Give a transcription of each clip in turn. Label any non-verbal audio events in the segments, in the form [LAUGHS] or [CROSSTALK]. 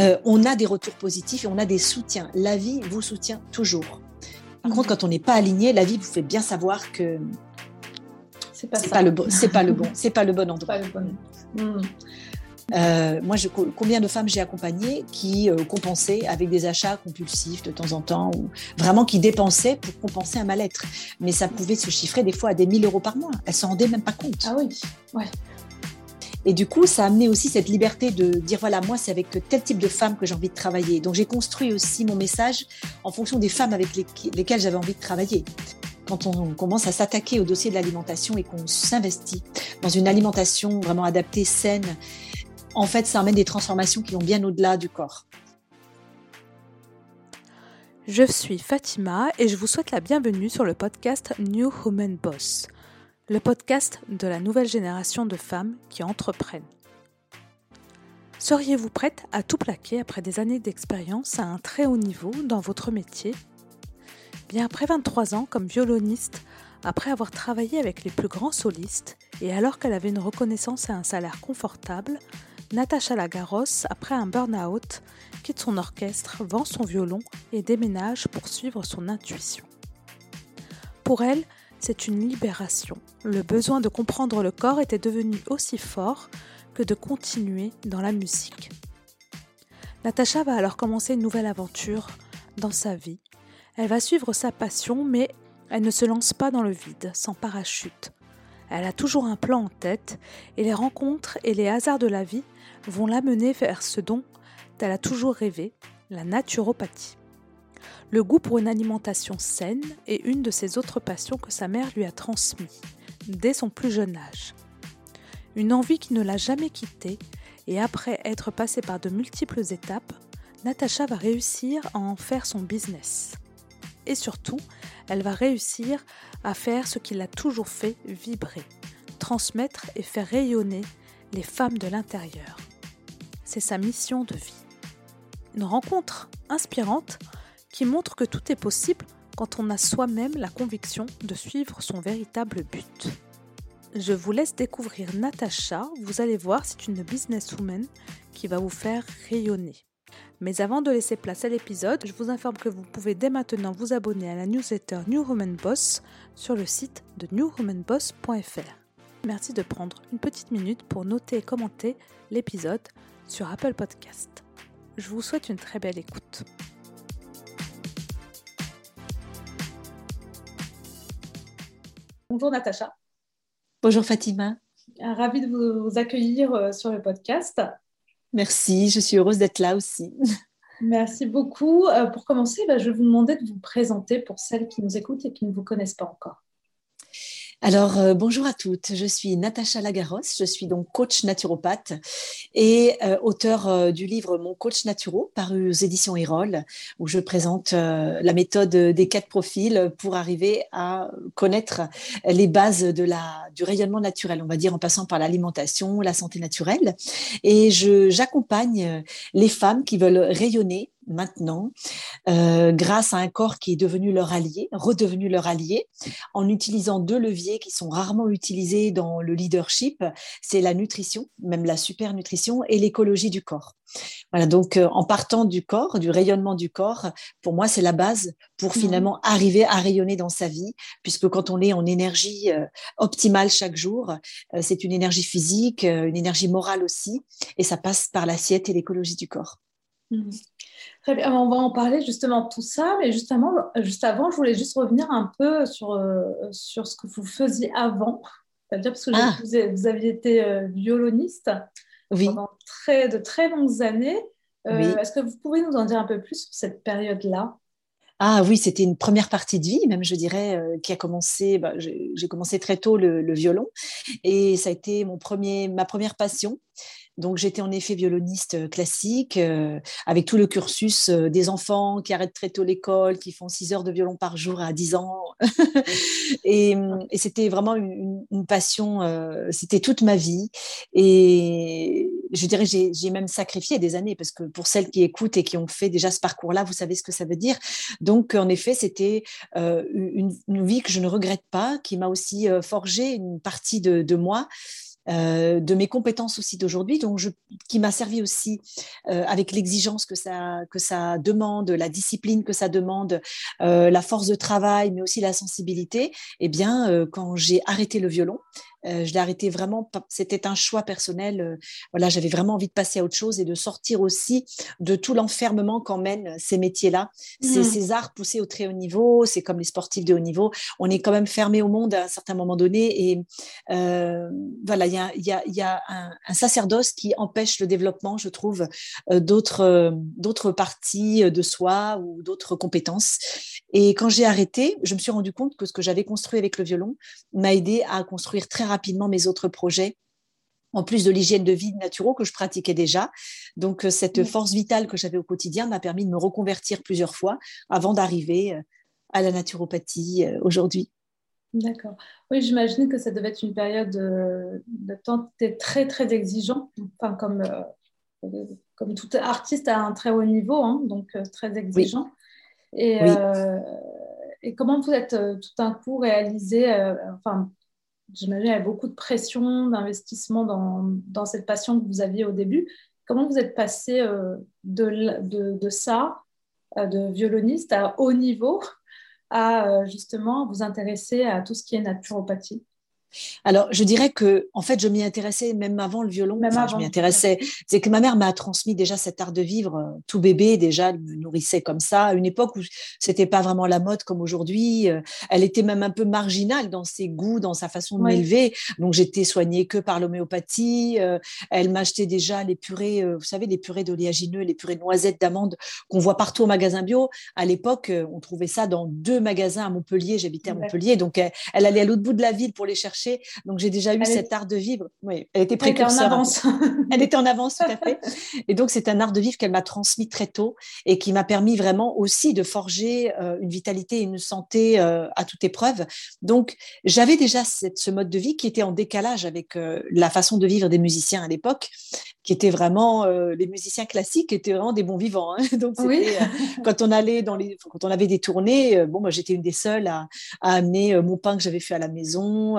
euh, on a des retours positifs et on a des soutiens. La vie vous soutient toujours. Par contre, quand on n'est pas aligné, la vie vous fait bien savoir que c'est pas, pas, le bon, c'est pas le bon, [LAUGHS] c'est pas le bon endroit. Pas le bon. Euh, moi, je, combien de femmes j'ai accompagnées qui euh, compensaient avec des achats compulsifs de temps en temps, ou vraiment qui dépensaient pour compenser un mal-être. Mais ça pouvait se chiffrer des fois à des 1000 euros par mois. Elles s'en rendaient même pas compte. Ah oui, ouais. Et du coup, ça a amené aussi cette liberté de dire voilà, moi, c'est avec tel type de femmes que j'ai envie de travailler. Donc, j'ai construit aussi mon message en fonction des femmes avec lesquelles j'avais envie de travailler quand on commence à s'attaquer au dossier de l'alimentation et qu'on s'investit dans une alimentation vraiment adaptée, saine, en fait, ça amène des transformations qui vont bien au-delà du corps. Je suis Fatima et je vous souhaite la bienvenue sur le podcast New Human Boss, le podcast de la nouvelle génération de femmes qui entreprennent. Seriez-vous prête à tout plaquer après des années d'expérience à un très haut niveau dans votre métier? Bien après 23 ans comme violoniste, après avoir travaillé avec les plus grands solistes et alors qu'elle avait une reconnaissance et un salaire confortable, Natacha Lagaros, après un burn-out, quitte son orchestre, vend son violon et déménage pour suivre son intuition. Pour elle, c'est une libération. Le besoin de comprendre le corps était devenu aussi fort que de continuer dans la musique. Natacha va alors commencer une nouvelle aventure dans sa vie. Elle va suivre sa passion, mais elle ne se lance pas dans le vide, sans parachute. Elle a toujours un plan en tête, et les rencontres et les hasards de la vie vont l'amener vers ce dont elle a toujours rêvé, la naturopathie. Le goût pour une alimentation saine est une de ses autres passions que sa mère lui a transmis dès son plus jeune âge. Une envie qui ne l'a jamais quittée, et après être passée par de multiples étapes, Natacha va réussir à en faire son business. Et surtout, elle va réussir à faire ce qui l'a toujours fait vibrer, transmettre et faire rayonner les femmes de l'intérieur c'est sa mission de vie. Une rencontre inspirante qui montre que tout est possible quand on a soi-même la conviction de suivre son véritable but. Je vous laisse découvrir Natacha, vous allez voir, c'est une businesswoman qui va vous faire rayonner. Mais avant de laisser place à l'épisode, je vous informe que vous pouvez dès maintenant vous abonner à la newsletter New Woman Boss sur le site de newwomanboss.fr. Merci de prendre une petite minute pour noter et commenter l'épisode sur Apple Podcast. Je vous souhaite une très belle écoute. Bonjour Natacha. Bonjour Fatima. Ravie de vous accueillir euh, sur le podcast. Merci, je suis heureuse d'être là aussi. [LAUGHS] Merci beaucoup. Euh, pour commencer, bah, je vais vous demander de vous présenter pour celles qui nous écoutent et qui ne vous connaissent pas encore. Alors, euh, bonjour à toutes. Je suis Natacha Lagaros. Je suis donc coach naturopathe et euh, auteur euh, du livre Mon coach naturo, paru aux éditions Erol, où je présente la méthode des quatre profils pour arriver à connaître les bases de la, du rayonnement naturel, on va dire, en passant par l'alimentation, la santé naturelle. Et j'accompagne les femmes qui veulent rayonner maintenant, euh, grâce à un corps qui est devenu leur allié, redevenu leur allié, en utilisant deux leviers qui sont rarement utilisés dans le leadership, c'est la nutrition, même la super nutrition, et l'écologie du corps. Voilà, donc euh, en partant du corps, du rayonnement du corps, pour moi, c'est la base pour mmh. finalement arriver à rayonner dans sa vie, puisque quand on est en énergie euh, optimale chaque jour, c'est une énergie physique, une énergie morale aussi, et ça passe par l'assiette et l'écologie du corps. Mmh. Très bien, on va en parler justement de tout ça, mais justement, juste avant, je voulais juste revenir un peu sur, euh, sur ce que vous faisiez avant. C'est-à-dire parce que ah. vous, aviez été euh, violoniste pendant très, de très longues années. Euh, est-ce que vous pouvez nous en dire un peu plus sur cette période-là? Ah oui, c'était une première partie de vie, même je dirais, qui a commencé. Bah, j'ai commencé très tôt le, le, violon et ça a été mon premier, ma première passion. Donc j'étais en effet violoniste euh, classique, euh, avec tout le cursus euh, des enfants qui arrêtent très tôt l'école, qui font 6 heures de violon par jour à 10 ans. [LAUGHS] et, c'était vraiment une, passion, c'était toute ma vie. Et je dirais, j'ai même sacrifié des années, parce que pour celles qui écoutent et qui ont fait déjà ce parcours-là, vous savez ce que ça veut dire. Donc en effet, c'était une, vie que je ne regrette pas, qui m'a aussi forgé une partie de, de moi euh, de mes compétences aussi d'aujourd'hui, donc je, qui m'a servi aussi euh, avec l'exigence que ça, que ça demande, la discipline que ça demande, la force de travail, mais aussi la sensibilité. Eh bien, quand j'ai arrêté le violon, je l'ai arrêté vraiment, c'était un choix personnel. voilà, j'avais vraiment envie de passer à autre chose et de sortir aussi de tout l'enfermement qu'emmènent ces métiers-là. C'est mmh. ces arts poussés au très haut niveau, c'est comme les sportifs de haut niveau. On est quand même fermé au monde à un certain moment donné et voilà, il y a, y a, y a un, un, sacerdoce qui empêche le développement, je trouve, d'autres d'autres parties de soi ou d'autres compétences. Et quand j'ai arrêté, je me suis rendu compte que ce que j'avais construit avec le violon m'a aidé à construire très rapidement mes autres projets en plus de l'hygiène de vie naturelle que je pratiquais déjà. Donc, euh, cette force vitale que j'avais au quotidien m'a permis de me reconvertir plusieurs fois avant d'arriver euh, à la naturopathie euh, aujourd'hui. D'accord. Oui, j'imagine que ça devait être une période de, temps très, très exigeant, enfin, comme, comme tout artiste à un très haut niveau, hein, donc très exigeant. Et, et, comment vous êtes tout d'un coup réalisé, enfin, j'imagine, il y a beaucoup de pression, d'investissement dans, dans, cette passion que vous aviez au début. Comment vous êtes passé euh, de, de, de, ça, euh, de violoniste à haut niveau, à euh, justement vous intéresser à tout ce qui est naturopathie? Alors, je dirais que, en fait, je m'y intéressais même avant le violon. Même avant. Je m'y intéressais. C'est que ma mère m'a transmis déjà cet art de vivre. Euh, tout bébé, déjà, elle me nourrissait comme ça. À une époque où c'était pas vraiment la mode comme aujourd'hui. Euh, elle était même un peu marginale dans ses goûts, dans sa façon de m'élever. Donc, j'étais soignée que par l'homéopathie. Euh, elle m'achetait déjà les purées, vous savez, les purées d'oléagineux, les purées de noisettes, d'amandes qu'on voit partout au magasin bio. À l'époque, on trouvait ça dans deux magasins à Montpellier. J'habitais à Montpellier. Donc, elle, elle allait à l'autre bout de la ville pour les chercher donc j'ai déjà eu cet art de vivre. Oui, elle était précurseur. Elle était en avance. elle était en avance, tout à fait. [LAUGHS] Et donc c'est un art de vivre qu'elle m'a transmis très tôt et qui m'a permis vraiment aussi de forger euh, une vitalité et une santé euh, à toute épreuve. Donc j'avais déjà cette, ce mode de vie qui était en décalage avec euh, la façon de vivre des musiciens à l'époque qui étaient vraiment les musiciens classiques étaient vraiment des bons vivants. Hein. [LAUGHS] Donc [LAUGHS] quand on allait dans les quand on avait des tournées, bon moi j'étais une des seules à, à amener mon pain que j'avais fait à la maison,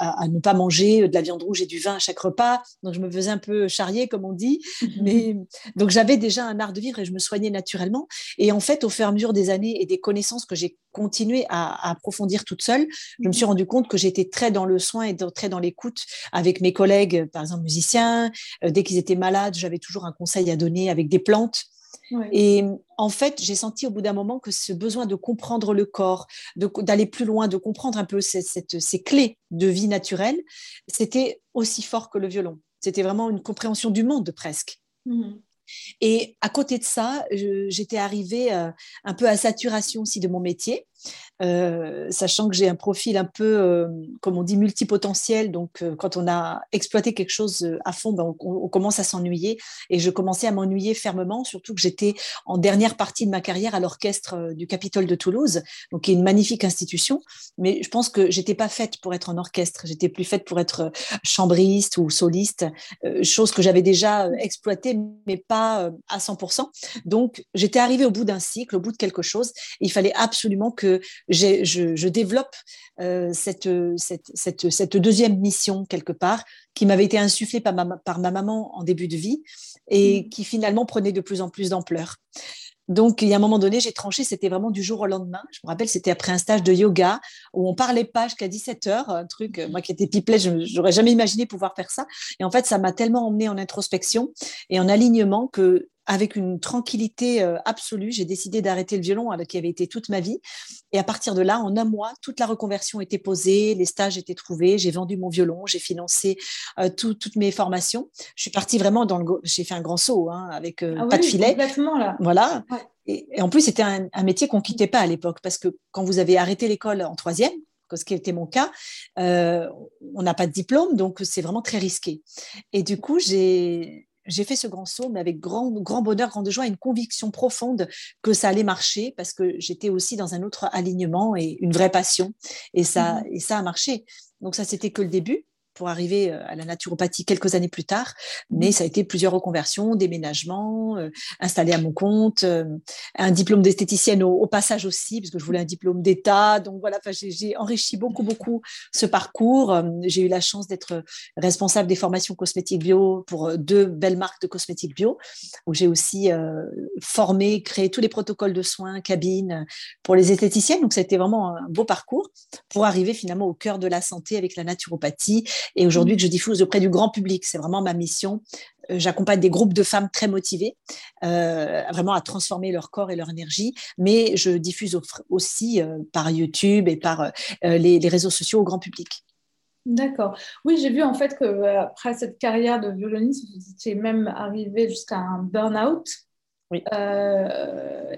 à, ne pas manger de la viande rouge et du vin à chaque repas. Donc, je me faisais un peu charrier, comme on dit. [LAUGHS] Mais, donc, j'avais déjà un art de vivre et je me soignais naturellement. Et en fait, au fur et à mesure des années et des connaissances que j'ai continué à, approfondir toute seule, je me suis rendu compte que j'étais très dans le soin et très dans l'écoute avec mes collègues, par exemple musiciens. Euh, dès qu'ils étaient malades, j'avais toujours un conseil à donner avec des plantes. Et en fait, j'ai senti au bout d'un moment que ce besoin de comprendre le corps, d'aller plus loin, de comprendre un peu ces clés de vie naturelle, c'était aussi fort que le violon. C'était vraiment une compréhension du monde presque. Mmh Et à côté de ça, j'étais arrivée euh, un peu à saturation aussi de mon métier. Euh, sachant que j'ai un profil un peu, euh, comme on dit, multipotentiel. Donc, euh, quand on a exploité quelque chose à fond, ben, on, commence à s'ennuyer. Et je commençais à m'ennuyer fermement, surtout que j'étais en dernière partie de ma carrière à l'orchestre du Capitole de Toulouse, donc qui est une magnifique institution. Mais je pense que j'étais pas faite pour être en orchestre. J'étais plus faite pour être chambriste ou soliste, chose que j'avais déjà exploitée, mais pas à 100%. Donc, j'étais arrivée au bout d'un cycle, au bout de quelque chose. il fallait absolument que je, développe euh, cette, cette, deuxième mission quelque part qui m'avait été insufflée par ma, par ma maman en début de vie et mmh. qui finalement prenait de plus en plus d'ampleur. Donc, il y a un moment donné, j'ai tranché, c'était vraiment du jour au lendemain. Je me rappelle, c'était après un stage de yoga où on parlait pas jusqu'à 17 heures, un truc, moi qui étais pipelet, je n'aurais jamais imaginé pouvoir faire ça. Et en fait, ça m'a tellement emmené en introspection et en alignement que avec une tranquillité euh, absolue, j'ai décidé d'arrêter le violon qui avait été toute ma vie. Et à partir de là, en un mois, toute la reconversion était posée, les stages étaient trouvés, j'ai vendu mon violon, j'ai financé euh, toutes mes formations. Je suis partie vraiment dans le, j'ai fait un grand saut hein, avec euh, ah pas de filet. Là. Voilà. Et, en plus, c'était un, métier qu'on quittait pas à l'époque parce que quand vous avez arrêté l'école en troisième, ce qui était mon cas, on n'a pas de diplôme, donc c'est vraiment très risqué. Et du coup, j'ai j'ai fait ce grand saut, mais avec grand, grand bonheur, grande joie, une conviction profonde que ça allait marcher parce que j'étais aussi dans un autre alignement et une vraie passion. Et ça, mmh et ça a marché. Donc ça, c'était que le début. Pour arriver à la naturopathie quelques années plus tard, mais ça a été plusieurs reconversions, déménagements, installé à mon compte, un diplôme d'esthéticienne au, passage aussi, parce que je voulais un diplôme d'État. Donc voilà, j'ai enrichi beaucoup, beaucoup ce parcours. J'ai eu la chance d'être responsable des formations cosmétiques bio pour deux belles marques de cosmétiques bio, où j'ai aussi formé, créé tous les protocoles de soins, cabines pour les esthéticiennes. Donc été vraiment un beau parcours pour arriver finalement au cœur de la santé avec la naturopathie. Et aujourd'hui, que je diffuse auprès du grand public, c'est vraiment ma mission. Euh, j'accompagne des groupes de femmes très motivées, euh, vraiment à transformer leur corps et leur énergie, mais je diffuse aussi euh, par YouTube et par les, réseaux sociaux au grand public. D'accord. Oui, j'ai vu en fait que après cette carrière de violoniste, vous étiez même arrivé jusqu'à un burn-out. Oui.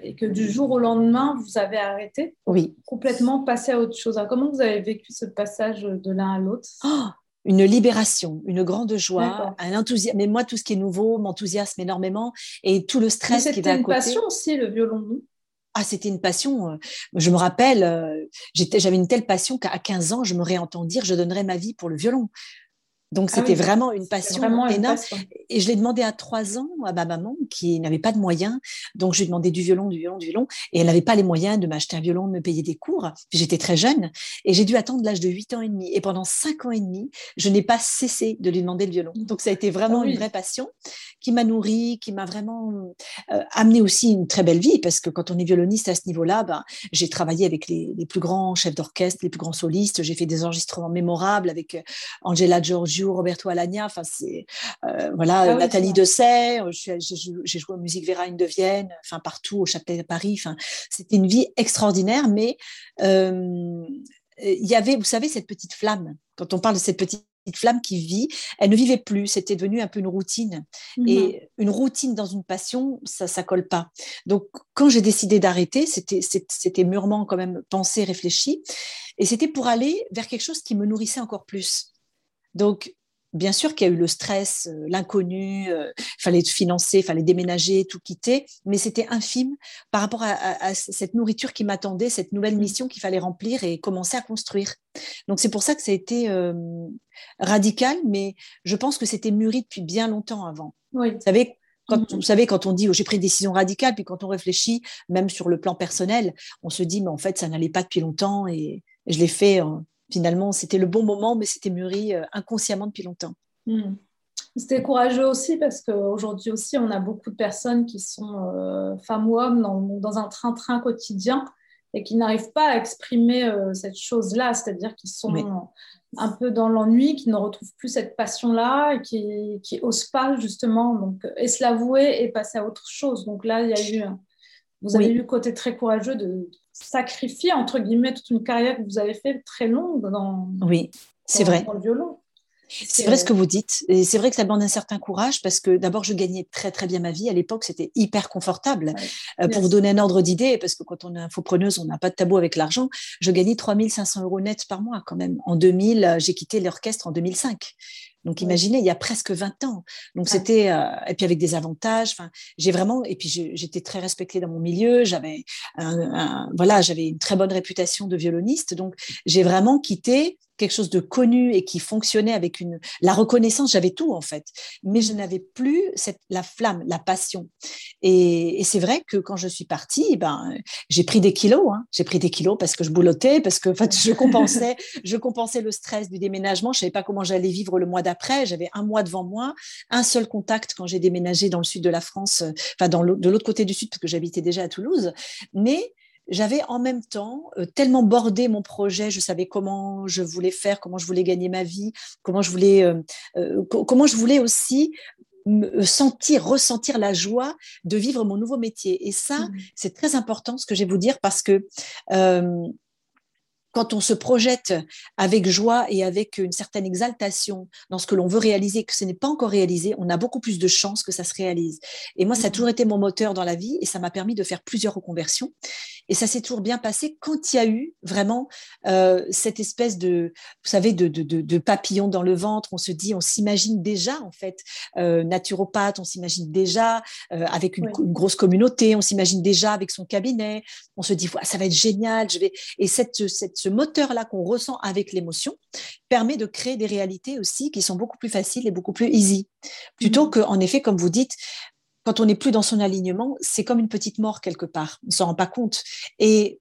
et que du jour au lendemain, vous avez arrêté. Oui. Complètement passé à autre chose. comment vous avez vécu ce passage de l'un à l'autre? Oh une libération, une grande joie, un enthousiasme. Mais moi, tout ce qui est nouveau m'enthousiasme énormément et tout le stress qui va à côté. C'était une passion aussi, le violon. Ah, c'était une passion. Euh, je me rappelle, euh, j'avais une telle passion qu'à 15 ans, je me réentends dire je donnerais ma vie pour le violon. Donc ah c'était vraiment une passion énorme. Et je l'ai demandé à trois ans à ma maman qui n'avait pas de moyens. Donc je lui ai demandé du violon, du violon, du violon. Et elle n'avait pas les moyens de m'acheter un violon, de me payer des cours. J'étais très jeune et j'ai dû attendre l'âge de 8 ans et demi. Et pendant cinq ans et demi, je n'ai pas cessé de lui demander le violon. Donc ça a été vraiment ah une vraie passion qui m'a nourrie, qui m'a vraiment euh, amené aussi une très belle vie parce que quand on est violoniste à ce niveau-là, ben, j'ai travaillé avec les, les plus grands chefs d'orchestre, les plus grands solistes. J'ai fait des enregistrements mémorables avec euh, Angela Giorgio Roberto Alagna, enfin c'est euh, voilà ah Nathalie Dessay, euh, j'ai joué en musique Véraine de Vienne, enfin partout au Châtelet de Paris, enfin c'était une vie extraordinaire, mais euh, il y avait, vous savez, cette petite flamme. Quand on parle de cette petite flamme qui vit, elle ne vivait plus, c'était devenu un peu une routine. Mmh Et une routine dans une passion, ça ne colle pas. Donc, quand j'ai décidé d'arrêter, c'était mûrement quand même pensé, réfléchi, et c'était pour aller vers quelque chose qui me nourrissait encore plus. Donc, bien sûr qu'il y a eu le stress, euh, l'inconnu, il euh, fallait financer, il fallait déménager, tout quitter, mais c'était infime par rapport à, cette nourriture qui m'attendait, cette nouvelle mmh. mission qu'il fallait remplir et commencer à construire. Donc c'est pour ça que ça a été euh, radical, mais je pense que c'était mûri depuis bien longtemps avant. Vous savez, quand, mmh. vous savez, quand on dit oh, j'ai pris une décision radicale, puis quand on réfléchit, même sur le plan personnel, on se dit mais en fait ça n'allait pas depuis longtemps et, je l'ai fait finalement, c'était le bon moment, mais c'était mûri euh, inconsciemment depuis longtemps. Hmm. C'était courageux aussi parce qu'aujourd'hui aussi, on a beaucoup de personnes qui sont euh, femmes ou hommes dans, un train-train quotidien et qui n'arrivent pas à exprimer euh, cette chose-là, c'est-à-dire qu'ils sont un peu dans l'ennui, qui ne retrouvent plus cette passion-là, et qui n'osent pas justement donc, et se l'avouer et passer à autre chose. Donc là, il y a eu, vous avez eu le côté très courageux de, sacrifier, entre guillemets, toute une carrière que vous avez fait très longue dans, oui, c'est vrai. le violon. C'est vrai ce que vous dites. Et c'est vrai que ça demande un certain courage parce que d'abord, je gagnais très, très bien ma vie. À l'époque, c'était hyper confortable. Euh, pour vous donner un ordre d'idée, parce que quand on est infopreneuse, on n'a pas de tabou avec l'argent, je gagnais 3500 euros net par mois quand même. En 2000, euh, j'ai quitté l'orchestre en 2005. Donc imaginez, il y a presque 20 ans. Donc c'était euh, et puis avec des avantages. Enfin, j'ai vraiment et puis j'étais très respectée dans mon milieu. J'avais voilà, j'avais une très bonne réputation de violoniste. Donc j'ai vraiment quitté quelque chose de connu et qui fonctionnait avec une la reconnaissance j'avais tout en fait mais je n'avais plus cette la flamme la passion et, et c'est vrai que quand je suis partie eh ben j'ai pris des kilos hein. j'ai pris des kilos parce que je boulottais parce que en fait, je compensais [LAUGHS] je compensais le stress du déménagement je savais pas comment j'allais vivre le mois d'après j'avais un mois devant moi un seul contact quand j'ai déménagé dans le sud de la France enfin dans de l'autre côté du sud parce que j'habitais déjà à Toulouse mais j'avais en même temps euh, tellement bordé mon projet, je savais comment je voulais faire, comment je voulais gagner ma vie, comment je voulais, euh, euh, comment je voulais aussi sentir, ressentir la joie de vivre mon nouveau métier. Et ça, mmh. c'est très important ce que je vais vous dire parce que quand on se projette avec joie et avec une certaine exaltation dans ce que l'on veut réaliser, que ce n'est pas encore réalisé, on a beaucoup plus de chances que ça se réalise. Et moi, ça a mmh. toujours été mon moteur dans la vie et ça m'a permis de faire plusieurs reconversions. Et ça s'est toujours bien passé quand il y a eu vraiment euh, cette espèce de, vous savez, de, de, de, papillon dans le ventre. On se dit, on s'imagine déjà, en fait, euh, naturopathe, on s'imagine déjà euh, avec une, grosse communauté, on s'imagine déjà avec son cabinet. On se dit, ça va être génial. Je vais... Et cette, cette ce moteur-là qu'on ressent avec l'émotion permet de créer des réalités aussi qui sont beaucoup plus faciles et beaucoup plus easy. Plutôt mmh. que, en effet, comme vous dites, quand on n'est plus dans son alignement, c'est comme une petite mort quelque part. On ne s'en rend pas compte. Et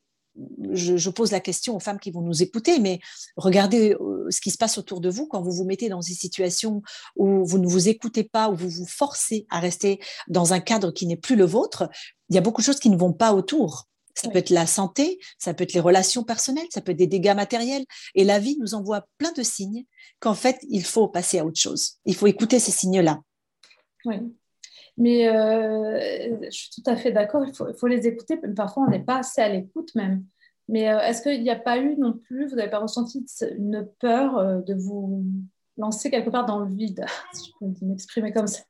je, pose la question aux femmes qui vont nous écouter, mais regardez euh, ce qui se passe autour de vous quand vous vous mettez dans des situations où vous ne vous écoutez pas, où vous vous forcez à rester dans un cadre qui n'est plus le vôtre. Il y a beaucoup de choses qui ne vont pas autour. Ça peut être la santé, ça peut être les relations personnelles, ça peut être des dégâts matériels. Et la vie nous envoie plein de signes qu'en fait, il faut passer à autre chose. Il faut écouter ces signes-là. Oui. Mais euh, je suis tout à fait d'accord, il faut, les écouter. Parfois, on n'est pas assez à l'écoute même. Mais euh, est-ce qu'il n'y a pas eu non plus, vous n'avez pas ressenti une peur euh, de vous lancer quelque part dans le vide, [LAUGHS] si je peux m'exprimer comme ça?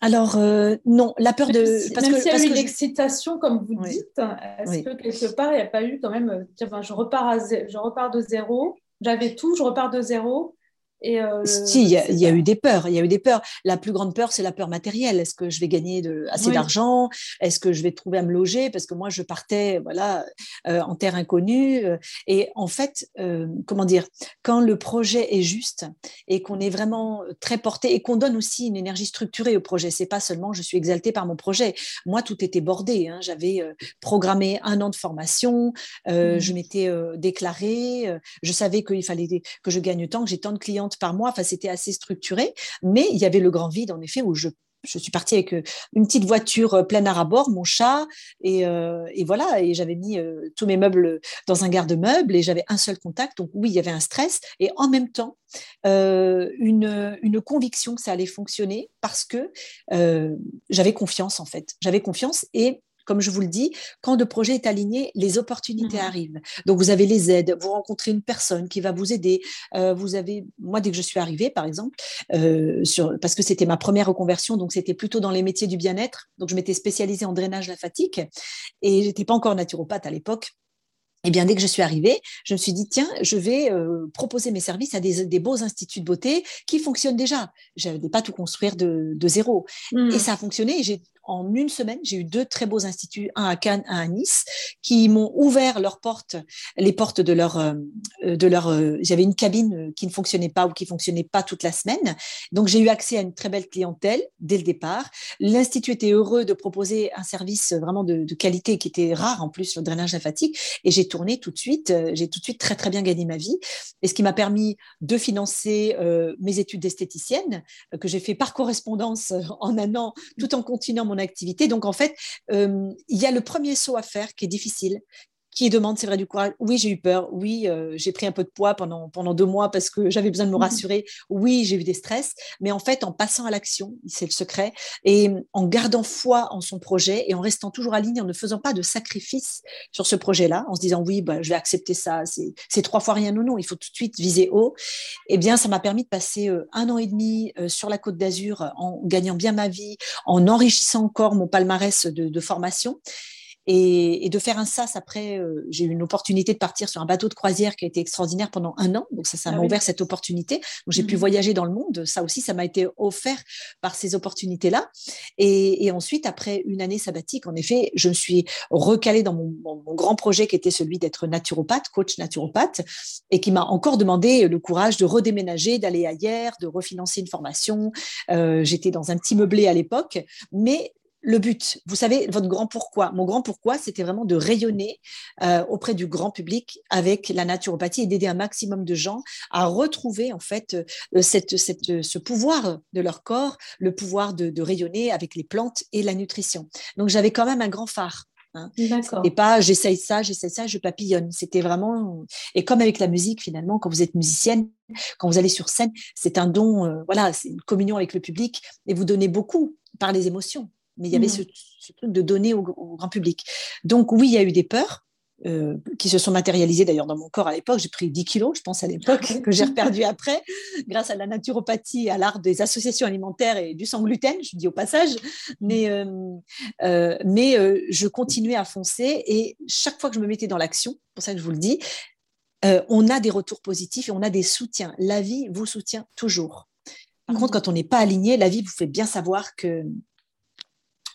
Alors non, la peur de parce même s'il y a eu l'excitation comme vous dites, est-ce que quelque part il n'y a pas eu quand même ben, je repars à je repars de zéro, j'avais tout, je repars de zéro euh, si, il y, a, eu des peurs. Il y a eu des peurs. La plus grande peur, c'est la peur matérielle. Est-ce que je vais gagner de, assez d'argent? Est-ce que je vais trouver à me loger? Parce que moi, je partais, voilà, euh, en terre inconnue. Euh, et en fait, comment dire Quand le projet est juste et qu'on est vraiment très porté et qu'on donne aussi une énergie structurée au projet, c'est pas seulement je suis exaltée par mon projet. Moi, tout était bordé. Hein. J'avais programmé un an de formation. Je mmh. m'étais déclarée. je savais qu'il fallait que je gagne tant, que j'ai tant de clientes par mois. Enfin, c'était assez structuré, mais il y avait le grand vide, en effet, où je je suis partie avec euh, une petite voiture euh, pleine à bord, mon chat, et, euh, voilà, et j'avais mis tous mes meubles dans un garde-meubles et j'avais un seul contact. Donc oui, il y avait un stress et en même temps une, une, conviction que ça allait fonctionner parce que j'avais confiance en fait. J'avais confiance et comme je vous le dis, quand le projet est aligné, les opportunités mmh arrivent. Donc, vous avez les aides, vous rencontrez une personne qui va vous aider. Euh, vous avez, moi, dès que je suis arrivée, par exemple, euh, sur, parce que c'était ma première reconversion, donc c'était plutôt dans les métiers du bien-être. Donc, je m'étais spécialisée en drainage lymphatique et j'étais pas encore naturopathe à l'époque. Et eh bien, dès que je suis arrivée, je me suis dit, tiens, je vais euh, proposer mes services à des, beaux instituts de beauté qui fonctionnent déjà. Je n'allais pas tout construire de, zéro. Mmh. Et ça a fonctionné. J'ai en une semaine, j'ai eu deux très beaux instituts, un à Cannes, un à Nice, qui m'ont ouvert leurs portes, les portes de leur, euh, de leur. Euh, j'avais une cabine qui ne fonctionnait pas ou qui fonctionnait pas toute la semaine, donc j'ai eu accès à une très belle clientèle dès le départ. L'institut était heureux de proposer un service vraiment de, qualité qui était rare en plus, le drainage lymphatique, et j'ai tourné tout de suite. Euh, j'ai tout de suite très très bien gagné ma vie, et ce qui m'a permis de financer mes études d'esthéticienne que j'ai fait par correspondance en un an, tout en continuant mon activité. Donc, en fait, euh, il y a le premier saut à faire qui est difficile, qui demande, c'est vrai, du courage. Oui, j'ai eu peur. Oui, euh, j'ai pris un peu de poids pendant, pendant deux mois parce que j'avais besoin de me mmh rassurer. Oui, j'ai eu des stress. Mais en fait, en passant à l'action, c'est le secret, et en gardant foi en son projet et en restant toujours aligné, en ne faisant pas de sacrifice sur ce projet-là, en se disant oui, bah, je vais accepter ça, c'est trois fois rien ou non, il faut tout de suite viser haut. Eh bien, ça m'a permis de passer euh, un an et demi euh, sur la côte d'Azur en gagnant bien ma vie, en enrichissant encore mon palmarès de, de formation. Et, de faire un sas après, euh, j'ai eu une opportunité de partir sur un bateau de croisière qui a été extraordinaire pendant un an. Donc ça, ça ah m'a ouvert cette opportunité. Donc j'ai pu mmh voyager dans le monde. Ça aussi, ça m'a été offert par ces opportunités-là. Et, ensuite, après une année sabbatique, en effet, je me suis recalée dans mon, grand projet qui était celui d'être naturopathe, coach naturopathe, et qui m'a encore demandé le courage de redéménager, d'aller ailleurs, de refinancer une formation. Euh, j'étais dans un petit meublé à l'époque, mais le but, vous savez, votre grand pourquoi. Mon grand pourquoi, c'était vraiment de rayonner euh, auprès du grand public avec la naturopathie et d'aider un maximum de gens à retrouver en fait euh, cette, ce pouvoir de leur corps, le pouvoir de, rayonner avec les plantes et la nutrition. Donc j'avais quand même un grand phare. Hein. Et pas j'essaye ça, j'essaye ça, je papillonne. C'était vraiment et comme avec la musique finalement, quand vous êtes musicienne, quand vous allez sur scène, c'est un don, euh, voilà, c'est une communion avec le public et vous donnez beaucoup par les émotions mais il y avait mmh. ce, truc de donner au, grand public. Donc oui, il y a eu des peurs euh, qui se sont matérialisées d'ailleurs dans mon corps à l'époque. J'ai pris 10 kilos, je pense à l'époque, que j'ai reperdu après, grâce à la naturopathie, à l'art des associations alimentaires et du sans gluten, je dis au passage. Mais, euh, euh, mais je continuais à foncer et chaque fois que je me mettais dans l'action, pour ça que je vous le dis, on a des retours positifs et on a des soutiens. La vie vous soutient toujours. Par contre, mmh. quand on n'est pas aligné, la vie vous fait bien savoir que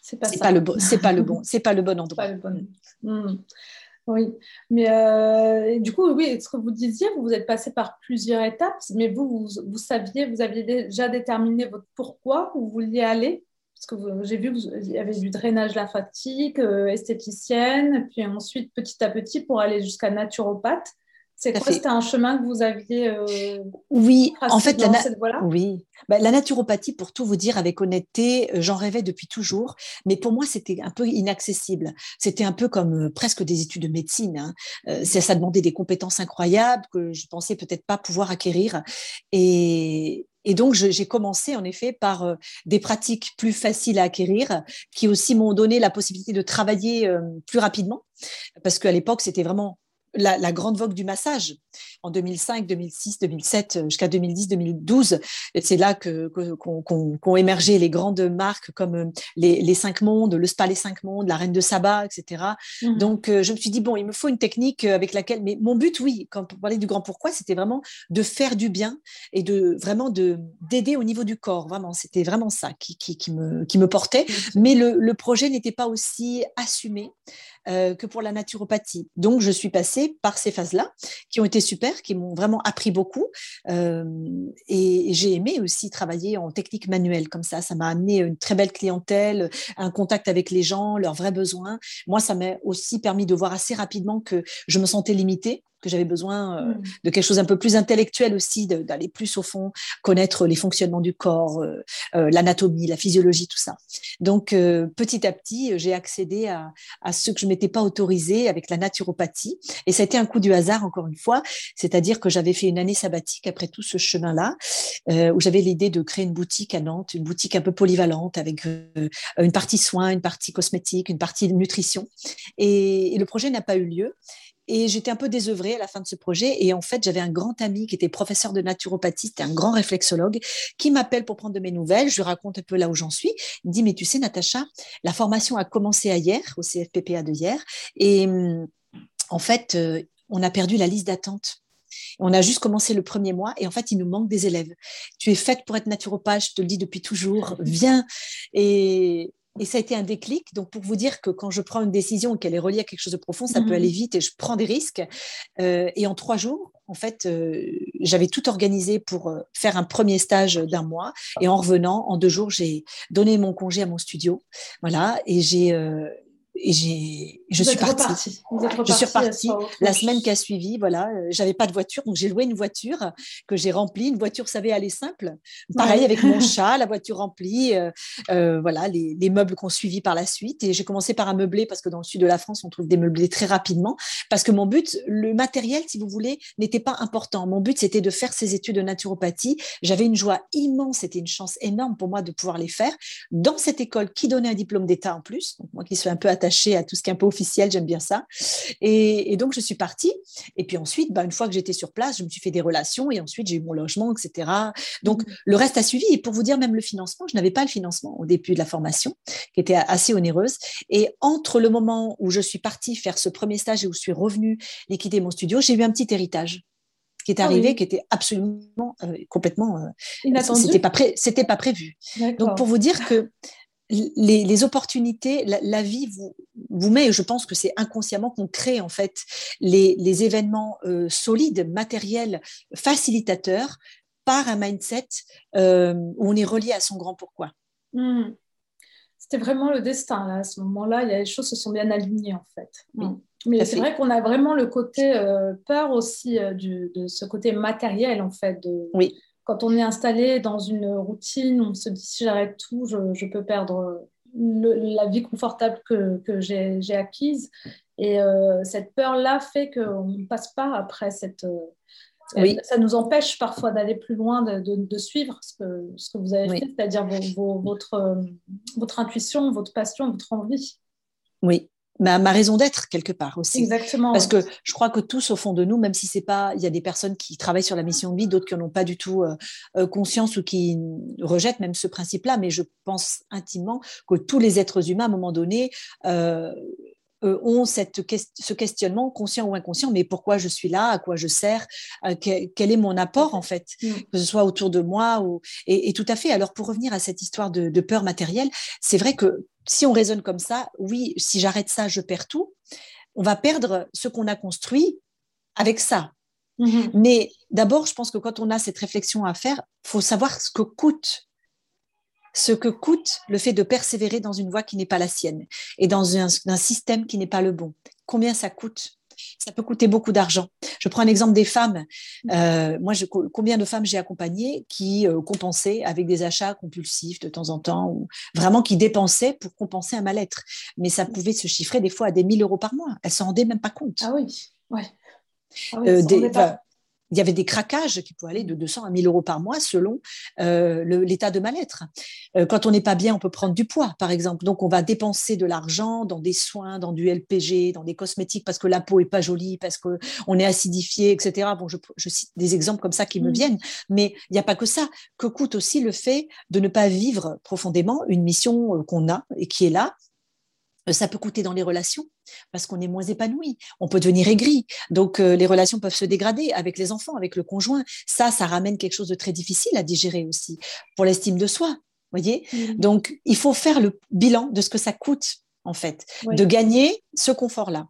c'est pas, pas, le bon, c'est pas le [LAUGHS] bon, c'est pas le bon endroit. Hmm. Oui, mais euh, du coup, oui, ce que vous disiez, vous êtes passé par plusieurs étapes, mais vous, vous, saviez, vous aviez déjà déterminé votre pourquoi, où vous vouliez aller? Parce que j'ai vu qu'il y avait du drainage lymphatique, euh, esthéticienne, puis ensuite, petit à petit, pour aller jusqu'à naturopathe. C'est quoi C'était un chemin que vous aviez euh, Oui, en fait, la, oui. Bah, la naturopathie, pour tout vous dire avec honnêteté, euh, j'en rêvais depuis toujours, mais pour moi, c'était un peu inaccessible. C'était un peu comme euh, presque des études de médecine. Hein. ça demandait des compétences incroyables que je pensais peut-être pas pouvoir acquérir. Et, et donc, j'ai commencé en effet par des pratiques plus faciles à acquérir, qui aussi m'ont donné la possibilité de travailler plus rapidement, parce qu'à l'époque, c'était vraiment la, grande vogue du massage en 2005, 2006, 2007 jusqu'à 2010, 2012. C'est là que qu'ont émergé les grandes marques comme euh, les, cinq mondes, le spa les cinq mondes, la reine de Saba, etc. Mmh. Donc euh, je me suis dit bon, il me faut une technique euh, avec laquelle. Mais mon but, oui, quand on parlait du grand pourquoi, c'était vraiment de faire du bien et de vraiment de d'aider au niveau du corps. Vraiment, c'était vraiment ça qui, qui, me qui me portait. Mmh. Mais le, le projet n'était pas aussi assumé. Euh, que pour la naturopathie. Donc, je suis passée par ces phases-là, qui ont été super, qui m'ont vraiment appris beaucoup. Euh, et, j'ai aimé aussi travailler en technique manuelle comme ça. Ça m'a amené une très belle clientèle, un contact avec les gens, leurs vrais besoins. Moi, ça m'a aussi permis de voir assez rapidement que je me sentais limitée que j'avais besoin euh, mm. de quelque chose un peu plus intellectuel aussi, d'aller plus au fond, connaître les fonctionnements du corps, euh, euh, l'anatomie, la physiologie, tout ça. Donc, petit à petit, j'ai accédé à, à, ce que je m'étais pas autorisé avec la naturopathie. Et ça a été un coup du hasard, encore une fois, c'est-à-dire que j'avais fait une année sabbatique après tout ce chemin-là, où j'avais l'idée de créer une boutique à Nantes, une boutique un peu polyvalente avec une partie soins, une partie cosmétique, une partie nutrition. et le projet n'a pas eu lieu. Et j'étais un peu désœuvrée à la fin de ce projet. Et en fait, j'avais un grand ami qui était professeur de naturopathie, c'était un grand réflexologue, qui m'appelle pour prendre de mes nouvelles. Je lui raconte un peu là où j'en suis. Il me dit, mais tu sais, Natacha, la formation a commencé hier, au CFPPA de hier. Et hum, en fait, euh, on a perdu la liste d'attente. On a juste commencé le premier mois et en fait, il nous manque des élèves. Tu es faite pour être naturopathe, je te le dis depuis toujours. Viens. Et, et ça a été un déclic. Donc, pour vous dire que quand je prends une décision et qu'elle est reliée à quelque chose de profond, ça peut mmh. aller vite et je prends des risques. Euh, et en trois jours, en fait, euh, j'avais tout organisé pour euh, faire un premier stage d'un mois. Et en revenant, en deux jours, j'ai donné mon congé à mon studio. Voilà. Et j'ai et j'ai, je suis partie. je suis repartie la semaine qui a suivi. Voilà, euh, j'avais pas de voiture, donc j'ai loué une voiture que j'ai remplie. Une voiture, vous savez, aller simple. Pareil avec mon [LAUGHS] chat, la voiture remplie. Euh, euh, voilà, les, les meubles qu'on suivi par la suite. Et j'ai commencé par un meublé parce que dans le sud de la France, on trouve des meublés très rapidement. Parce que mon but, le matériel, si vous voulez, n'était pas important. Mon but, c'était de faire ces études de naturopathie. J'avais une joie immense. C'était une chance énorme pour moi de pouvoir les faire dans cette école qui donnait un diplôme d'État en plus. Donc moi qui suis un peu attachée à tout ce qui est un peu officiel, j'aime bien ça. Et, donc, je suis partie. Et puis ensuite, bah, une fois que j'étais sur place, je me suis fait des relations et ensuite, j'ai eu mon logement, etc. Donc, mmh. le reste a suivi. Et pour vous dire, même le financement, je n'avais pas le financement au début de la formation, qui était assez onéreuse. Et entre le moment où je suis partie faire ce premier stage et où je suis revenue liquider mon studio, j'ai eu un petit héritage qui est ah arrivé, qui était absolument euh, complètement euh, C'était pas c'était pas prévu. Donc pour vous dire que les, opportunités, la, vie vous, vous met, et je pense que c'est inconsciemment qu'on crée en fait les, événements euh, solides, matériels, facilitateurs par un mindset euh, où on est relié à son grand pourquoi. Hmm. C'était vraiment le destin là, à ce moment-là. Les choses se sont bien alignées en fait. Hmm. Mais c'est vrai qu'on a vraiment le côté euh, peur aussi de ce côté matériel en fait. De, oui quand on est installé dans une routine, on se dit si j'arrête tout, je, peux perdre la vie confortable que, j'ai acquise. Et euh, cette peur-là fait qu'on ne passe pas après cette... Euh, ça nous empêche parfois d'aller plus loin, de, suivre ce que, ce que, vous avez fait, c'est-à-dire votre, euh, votre intuition, votre passion, votre envie. Oui, ma, raison d'être quelque part aussi. Exactement. Parce que je crois que tous au fond de nous, même si c'est pas, il y a des personnes qui travaillent sur la mission de vie, d'autres qui n'en ont pas du tout euh, euh, conscience ou qui rejettent même ce principe-là, mais je pense intimement que tous les êtres humains, à un moment donné, euh, ont cette, ce questionnement conscient ou inconscient, mais pourquoi je suis là, à quoi je sers, quel, est mon apport en fait, mm. que ce soit autour de moi ou et, tout à fait. Alors pour revenir à cette histoire de, de peur matérielle, c'est vrai que si on raisonne comme ça, oui, si j'arrête ça, je perds tout on va perdre ce qu'on a construit avec ça. Mm-hmm. Mais d'abord, je pense que quand on a cette réflexion à faire, faut savoir ce que coûte ce que coûte le fait de persévérer dans une voie qui n'est pas la sienne et dans un, système qui n'est pas le bon. Combien ça coûte? Ça peut coûter beaucoup d'argent. Je prends un exemple des femmes. Euh, moi, je, combien de femmes j'ai accompagnées qui euh, compensaient avec des achats compulsifs de temps en temps, ou vraiment qui dépensaient pour compenser un mal-être. Mais ça pouvait se chiffrer des fois à des 1000 euros par mois. Elles s'en rendaient même pas compte. Ah oui, ouais. Ah oui, euh, il y avait des craquages qui pouvaient aller de 200 à 1000 euros par mois selon euh, l'état de mal-être. Euh, quand on n'est pas bien, on peut prendre du poids, par exemple. Donc, on va dépenser de l'argent dans des soins, dans du LPG, dans des cosmétiques parce que la peau est pas jolie, parce qu'on est acidifié, etc. Bon, je, cite des exemples comme ça qui me mmh. viennent, mais il n'y a pas que ça. Que coûte aussi le fait de ne pas vivre profondément une mission euh, qu'on a et qui est là ça peut coûter dans les relations parce qu'on est moins épanoui. On peut devenir aigri. Donc, euh, les relations peuvent se dégrader avec les enfants, avec le conjoint. Ça, ça ramène quelque chose de très difficile à digérer aussi pour l'estime de soi. Voyez mmh. Donc, il faut faire le bilan de ce que ça coûte, en fait, de gagner ce confort-là.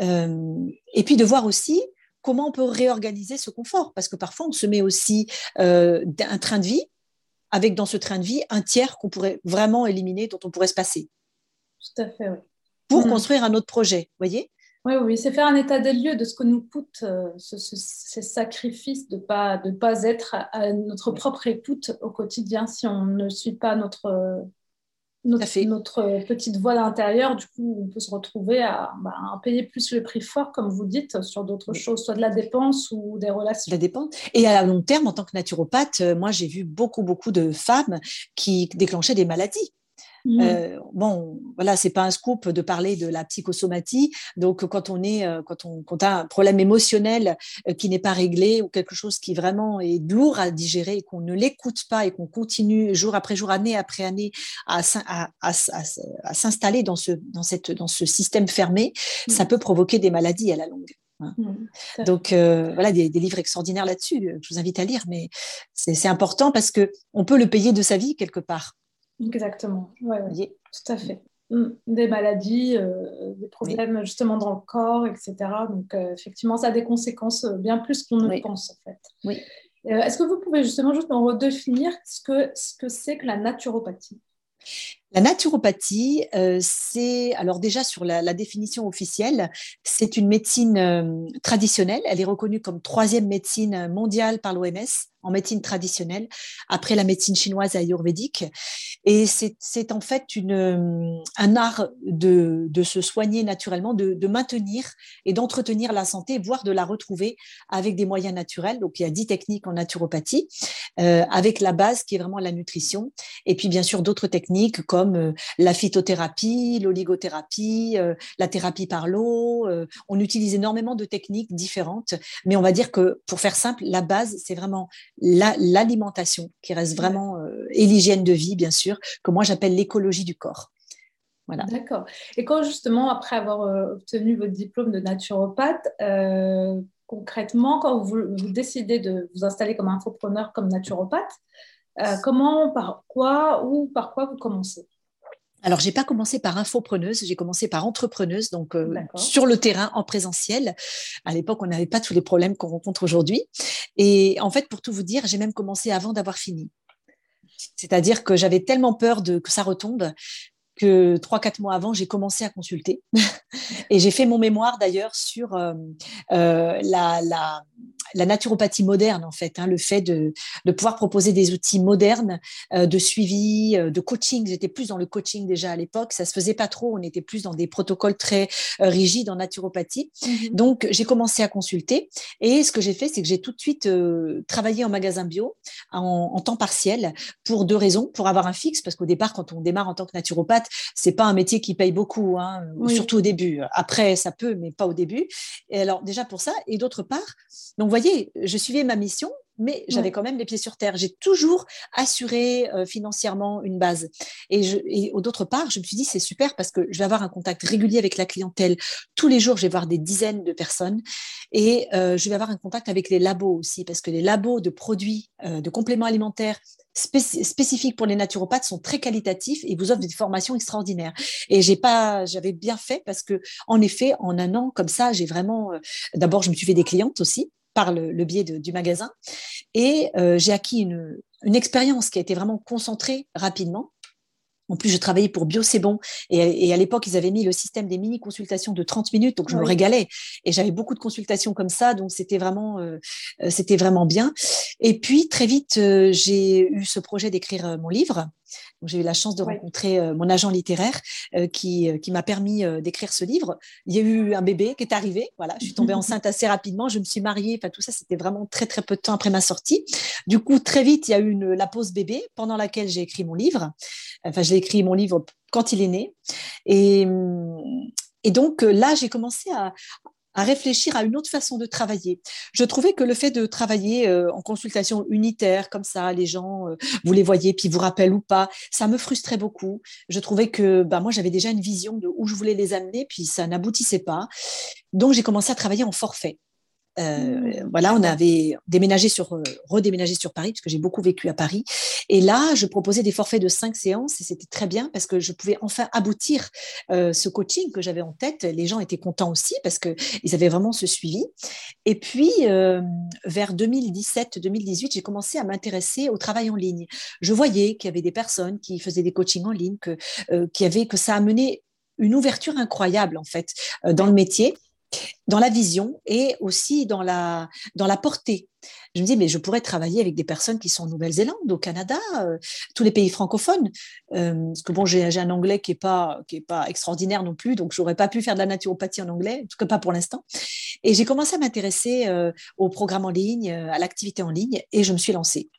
Euh, et puis de voir aussi comment on peut réorganiser ce confort, parce que parfois, on se met aussi un train de vie avec dans ce train de vie un tiers qu'on pourrait vraiment éliminer, dont on pourrait se passer. Tout à fait, oui. Pour mm. construire un autre projet, voyez? Oui, oui, c'est faire un état des lieux de ce que nous coûte euh, ce, ces sacrifices de ne pas, de pas être à, notre propre écoute au quotidien si on ne suit pas notre, notre, notre petite voie d'intérieur. Du coup, on peut se retrouver à, bah, à, payer plus le prix fort, comme vous dites, sur d'autres choses, soit de la dépense ou des relations. La dépense. Et à long terme, en tant que naturopathe, euh, moi, j'ai vu beaucoup, beaucoup de femmes qui déclenchaient des maladies Mmh. Euh, bon, voilà, c'est pas un scoop de parler de la psychosomatie. Donc, quand on est, euh, quand on, quand a un problème émotionnel euh, qui n'est pas réglé ou quelque chose qui vraiment est lourd à digérer et qu'on ne l'écoute pas et qu'on continue jour après jour, année après année à, à, à, à s'installer dans ce, dans cette, dans ce système fermé, mmh. ça peut provoquer des maladies à la longue. Hein. Mmh, Donc voilà des, des, livres extraordinaires là-dessus. Je vous invite à lire, mais c'est important parce que on peut le payer de sa vie quelque part. Exactement, ouais, tout à fait. Mm. Des maladies, euh, des problèmes justement dans le corps, etc. Donc euh, effectivement, ça a des conséquences euh, bien plus qu'on ne pense en fait. Oui. Est-ce que vous pouvez justement juste redéfinir ce que ce que c'est que la naturopathie? La naturopathie, c'est alors déjà sur la, la définition officielle, c'est une médecine traditionnelle. Elle est reconnue comme troisième médecine mondiale par l'OMS en médecine traditionnelle, après la médecine chinoise ayurvédique. Et c'est en fait une, euh, un art de, de, se soigner naturellement, de, maintenir et d'entretenir la santé, voire de la retrouver avec des moyens naturels. Donc il y a dix techniques en naturopathie, euh, avec la base qui est vraiment la nutrition. Et puis bien sûr d'autres techniques comme euh, la phytothérapie, l'oligothérapie, la thérapie par l'eau. on utilise énormément de techniques différentes, mais on va dire que pour faire simple, la base, c'est vraiment l'alimentation qui reste vraiment, euh, et l'hygiène de vie, bien sûr, que moi j'appelle l'écologie du corps. Voilà. D'accord. Et quand justement, après avoir euh, obtenu votre diplôme de naturopathe, euh, concrètement, quand vous, décidez de vous installer comme infopreneur, comme naturopathe, comment, par quoi ou par quoi vous commencez? Alors, j'ai pas commencé par infopreneuse, j'ai commencé par entrepreneuse, donc euh, sur le terrain, en présentiel. À l'époque, on n'avait pas tous les problèmes qu'on rencontre aujourd'hui. Et en fait, pour tout vous dire, j'ai même commencé avant d'avoir fini. C'est-à-dire que j'avais tellement peur de que ça retombe que trois, quatre mois avant, j'ai commencé à consulter. [LAUGHS] et j'ai fait mon mémoire d'ailleurs sur euh, euh, la, la, la, naturopathie moderne, en fait, hein, le fait de, de, pouvoir proposer des outils modernes euh, de suivi, de coaching. J'étais plus dans le coaching déjà à l'époque. Ça se faisait pas trop. On était plus dans des protocoles très rigides en naturopathie. Mm-hmm. Donc, j'ai commencé à consulter. Et ce que j'ai fait, c'est que j'ai tout de suite travaillé en magasin bio en, en temps partiel pour deux raisons. Pour avoir un fixe, parce qu'au départ, quand on démarre en tant que naturopathe, c'est pas un métier qui paye beaucoup, hein, surtout au début. Après, ça peut, mais pas au début. Et alors déjà pour ça, et d'autre part, donc voyez, je suivais ma mission mais j'avais quand même les pieds sur terre. J'ai toujours assuré euh, financièrement une base. Et, et d'autre part, je me suis dit, c'est super parce que je vais avoir un contact régulier avec la clientèle. Tous les jours, je vais voir des dizaines de personnes et euh, je vais avoir un contact avec les labos aussi parce que les labos de produits, euh, de compléments alimentaires spécifiques pour les naturopathes sont très qualitatifs et vous offrent des formations extraordinaires. Et j'ai pas, j'avais bien fait parce que, en effet, en un an comme ça, j'ai vraiment, d'abord, je me suis fait des clientes aussi par le, biais du magasin. Et euh, j'ai acquis une, expérience qui a été vraiment concentrée rapidement. En plus, je travaillais pour Bio C'est Bon. Et, à l'époque, ils avaient mis le système des mini-consultations de 30 minutes. Donc, je me régalais. Et j'avais beaucoup de consultations comme ça. Donc, c'était vraiment, euh, euh, c'était vraiment bien. Et puis, très vite, j'ai eu ce projet d'écrire mon livre. J'ai eu la chance de rencontrer euh, mon agent littéraire euh, qui, euh, qui m'a permis d'écrire ce livre. Il y a eu un bébé qui est arrivé. Voilà, je suis tombée [LAUGHS] enceinte assez rapidement. Je me suis mariée. Enfin, tout ça, c'était vraiment très, très peu de temps après ma sortie. Du coup, très vite, il y a eu la pause bébé pendant laquelle j'ai écrit mon livre. Enfin, j'ai écrit mon livre quand il est né. Et, et donc là, j'ai commencé à, à réfléchir à une autre façon de travailler. Je trouvais que le fait de travailler euh, en consultation unitaire, comme ça, les gens, euh, vous les voyez, puis vous rappellent ou pas, ça me frustrait beaucoup. Je trouvais que bah, moi, j'avais déjà une vision de où je voulais les amener, puis ça n'aboutissait pas. Donc, j'ai commencé à travailler en forfait. Euh, mmh. voilà, on avait déménagé sur, euh, redéménagé sur Paris, parce que j'ai beaucoup vécu à Paris. Et là, je proposais des forfaits de cinq séances et c'était très bien parce que je pouvais enfin aboutir euh, ce coaching que j'avais en tête. Les gens étaient contents aussi parce qu'ils avaient vraiment ce suivi. Et puis, vers 2017-2018, j'ai commencé à m'intéresser au travail en ligne. Je voyais qu'il y avait des personnes qui faisaient des coachings en ligne, que, qui avait, que ça a mené une ouverture incroyable en fait dans le métier dans la vision et aussi dans la, dans la portée. Je me dis, mais je pourrais travailler avec des personnes qui sont en Nouvelle-Zélande, au Canada, euh, tous les pays francophones. Euh, parce que bon, j'ai un anglais qui n'est pas, qui est pas extraordinaire non plus, donc je n'aurais pas pu faire de la naturopathie en anglais, en tout cas pas pour l'instant. Et j'ai commencé à m'intéresser euh, au programme en ligne, à l'activité en ligne, et je me suis lancée.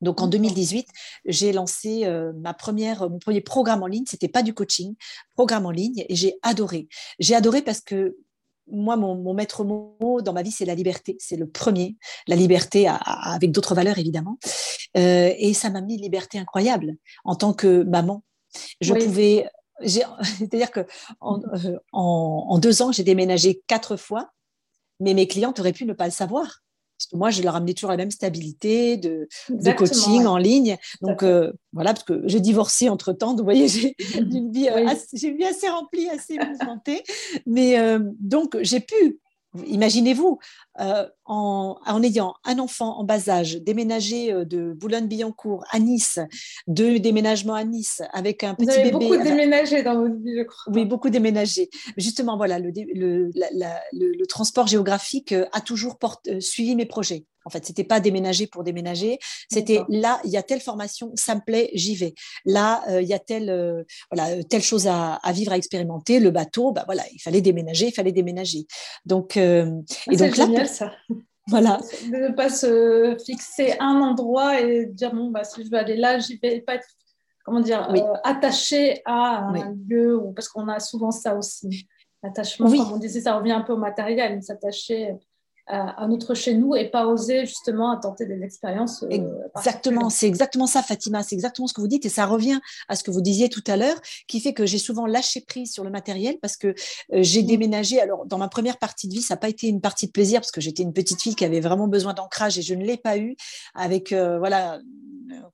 Donc en 2018, j'ai lancé ma première, mon premier programme en ligne. C'était pas du coaching, programme en ligne, et j'ai adoré. J'ai adoré parce que moi, mon, maître mot dans ma vie, c'est la liberté. C'est le premier, la liberté avec d'autres valeurs, évidemment. Euh, et ça m'a mis une liberté incroyable en tant que maman. Je pouvais, [LAUGHS] c'est-à-dire que euh, en, deux ans, j'ai déménagé quatre fois, mais mes clientes auraient pu ne pas le savoir moi, je leur amenais toujours la même stabilité de, coaching en ligne. Donc, euh, voilà, parce que j'ai divorcé entre temps. Donc, vous voyez, j'ai [LAUGHS] une, vie, assez, une vie assez remplie, assez mouvementée. Mais euh, donc, j'ai pu Imaginez-vous, euh, en, ayant un enfant en bas âge, déménager euh, de Boulogne-Billancourt à Nice, deux déménagements à Nice avec un petit Vous avez beaucoup déménagé dans votre vie, je crois. Oui, beaucoup déménagé. Justement, voilà, le, le, transport géographique euh, a toujours suivi mes projets. En fait, c'était pas déménager pour déménager. C'était là, il y a telle formation, ça me plaît, j'y vais. Là, euh, il y a telle, euh, voilà, euh, telle chose à, vivre, à expérimenter. Le bateau, bah voilà, il fallait déménager, il fallait déménager. Donc, et ah, donc génial, ça. [LAUGHS] Voilà. De ne pas se fixer un endroit et dire bon bah si je veux aller là, j'y vais pas être comment dire attaché à un lieu parce qu'on a souvent ça aussi. L'attachement, comme on disait, ça revient un peu au matériel, s'attacher à, notre chez nous et pas oser justement à tenter des expériences. Euh, exactement, c'est exactement ça, Fatima, c'est exactement ce que vous dites et ça revient à ce que vous disiez tout à l'heure, qui fait que j'ai souvent lâché prise sur le matériel parce que euh, j'ai mm. déménagé. Alors, dans ma première partie de vie, ça n'a pas été une partie de plaisir parce que j'étais une petite fille qui avait vraiment besoin d'ancrage et je ne l'ai pas eu avec euh, voilà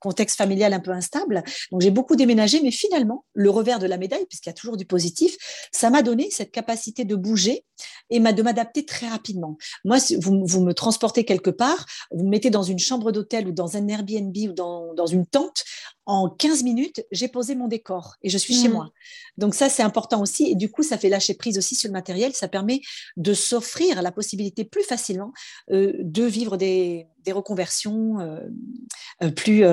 contexte familial un peu instable. Donc j'ai beaucoup déménagé, mais finalement, le revers de la médaille, puisqu'il y a toujours du positif, ça m'a donné cette capacité de bouger et de m'adapter très rapidement. Moi, si vous, vous, me transportez quelque part, vous me mettez dans une chambre d'hôtel ou dans un Airbnb ou dans, dans une tente, en 15 minutes, j'ai posé mon décor et je suis chez mmh. moi. Donc ça, c'est important aussi. Et du coup, ça fait lâcher prise aussi sur le matériel. Ça permet de s'offrir la possibilité plus facilement euh, de vivre des, des reconversions euh, euh, plus...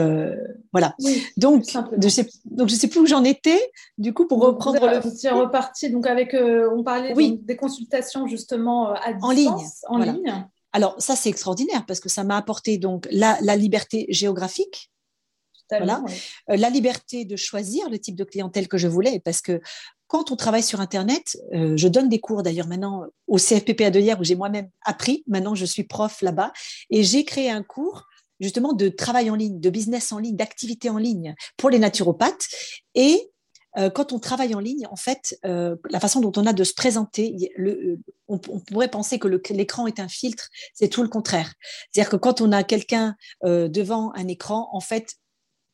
voilà. donc, je sais, donc, je sais plus où j'en étais. Du coup, pour reprendre... Vous le... reparti donc avec... on parlait des consultations justement à distance, en ligne. En ligne. Alors ça, c'est extraordinaire parce que ça m'a apporté donc la, la liberté géographique voilà. la liberté de choisir le type de clientèle que je voulais, parce que quand on travaille sur Internet, je donne des cours d'ailleurs maintenant au CFPPA de hier où j'ai moi-même appris. Maintenant, je suis prof là-bas et j'ai créé un cours justement de travail en ligne, de business en ligne, d'activité en ligne pour les naturopathes. Et euh, quand on travaille en ligne, en fait, euh, la façon dont on a de se présenter, le, on, pourrait penser que l'écran est un filtre, c'est tout le contraire. C'est-à-dire que quand on a quelqu'un euh, devant un écran, en fait,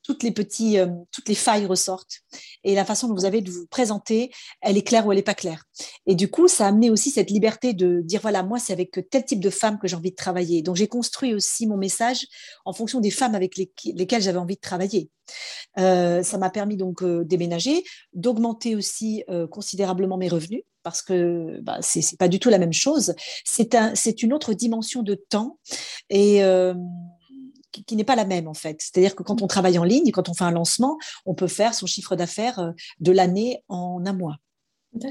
toutes les petits, euh, toutes les failles ressortent. Et la façon dont vous avez de vous présenter, elle est claire ou elle n'est pas claire. Et du coup, ça a amené aussi cette liberté de dire voilà, moi, c'est avec tel type de femme que j'ai envie de travailler. Donc, j'ai construit aussi mon message en fonction des femmes avec lesquelles j'avais envie de travailler. Euh, ça m'a permis donc euh, déménager, d'augmenter aussi considérablement mes revenus parce que bah, c'est pas du tout la même chose. C'est un, une autre dimension de temps et qui, n'est pas la même en fait. C'est-à-dire que quand on travaille en ligne, quand on fait un lancement, on peut faire son chiffre d'affaires euh, de l'année en un mois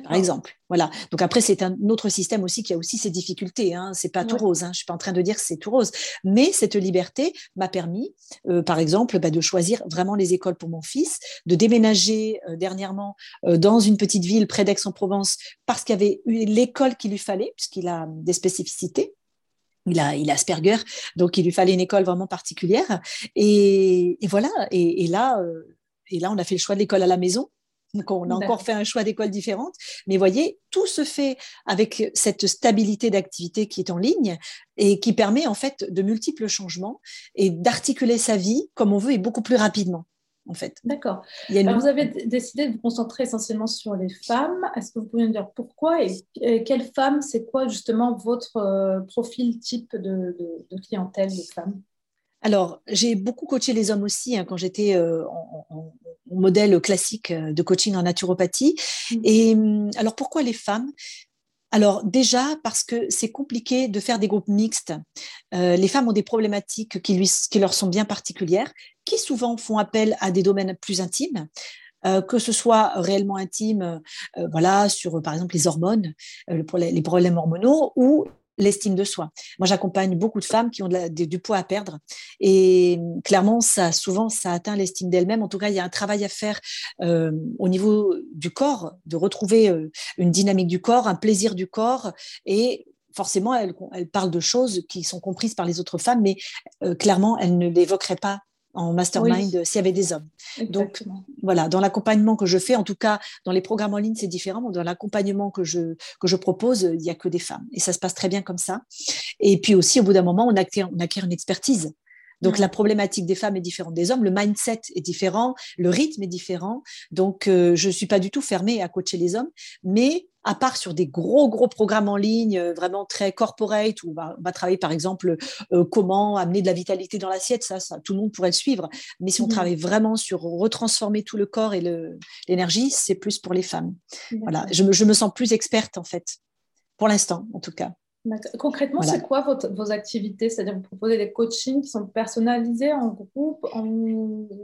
par exemple. Voilà. Donc après, c'est un autre système aussi qui a aussi ses difficultés. Hein. C'est pas tout rose. Hein. Je suis pas en train de dire que c'est tout rose, mais cette liberté m'a permis, euh, par exemple, bah, de choisir vraiment les écoles pour mon fils, de déménager euh, dernièrement dans une petite ville près d'Aix-en-Provence parce qu'il y avait eu l'école qu'il lui fallait, puisqu'il a des spécificités il a, il a Asperger, donc il lui fallait une école vraiment particulière. Et, voilà, et, là, euh, et là, on a fait le choix de l'école à la maison. Donc, on a encore fait un choix d'école différente. Mais voyez, tout se fait avec cette stabilité d'activité qui est en ligne et qui permet en fait de multiples changements et d'articuler sa vie comme on veut et beaucoup plus rapidement en fait. D'accord. Vous avez décidé de vous concentrer essentiellement sur les femmes. Est-ce que vous pouvez me dire pourquoi et, quelle femme, c'est quoi justement votre euh, profil type de, clientèle de femmes? Alors, j'ai beaucoup coaché les hommes aussi hein, quand j'étais euh, en, modèle classique euh, de coaching en naturopathie. Mmh. Et hum, alors, pourquoi les femmes? Alors déjà parce que c'est compliqué de faire des groupes mixtes. Euh, les femmes ont des problématiques qui, leur sont bien particulières, qui souvent font appel à des domaines plus intimes. Euh, que ce soit réellement intime, euh, voilà, sur par exemple les hormones, les problèmes hormonaux, ou l'estime de soi. Moi, j'accompagne beaucoup de femmes qui ont du poids à perdre et clairement, ça, souvent, ça atteint l'estime d'elles-mêmes. En tout cas, il y a un travail à faire euh, au niveau du corps, de retrouver euh, une dynamique du corps, un plaisir du corps et forcément, elles elle parlent de choses qui sont comprises par les autres femmes, mais euh, clairement, elles ne l'évoqueraient pas en mastermind s'il y avait des hommes. Donc voilà, dans l'accompagnement que je fais, en tout cas dans les programmes en ligne, c'est différent. Dans l'accompagnement que je, que je propose, il n'y a que des femmes. Et ça se passe très bien comme ça. Et puis aussi, au bout d'un moment, on acquiert, on acquiert une expertise. Donc la problématique des femmes est différente des hommes, le mindset est différent, le rythme est différent. Donc euh, je ne suis pas du tout fermée à coacher les hommes, mais à part sur des gros, gros programmes en ligne, euh, vraiment très corporate, où on va, travailler par exemple euh, comment amener de la vitalité dans l'assiette, ça, ça, tout le monde pourrait le suivre. Mais si on mmh travaille vraiment sur retransformer tout le corps et l'énergie, c'est plus pour les femmes. Voilà, je je me sens plus experte en fait, pour l'instant en tout cas. Concrètement, c'est quoi vos activités? C'est-à-dire, vous proposez des coachings qui sont personnalisés en groupe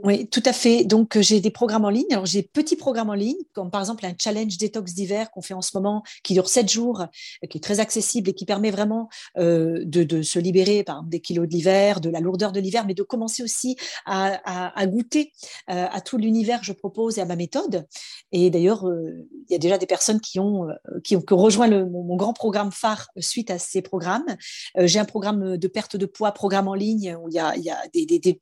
Oui, tout à fait. Donc, euh, j'ai des programmes en ligne. Alors, j'ai petits programmes en ligne, comme par exemple un challenge détox d'hiver qu'on fait en ce moment, qui dure 7 jours, euh, qui est très accessible et qui permet vraiment euh, de, se libérer par des kilos de l'hiver, de la lourdeur de l'hiver, mais de commencer aussi à, goûter à tout l'univers que je propose et à ma méthode. Et d'ailleurs, il y a déjà des personnes qui ont, qui ont rejoint le, mon, mon, grand programme phare suite à ces programmes. Euh, j'ai un programme de perte de poids, programme en ligne, où il y a, des,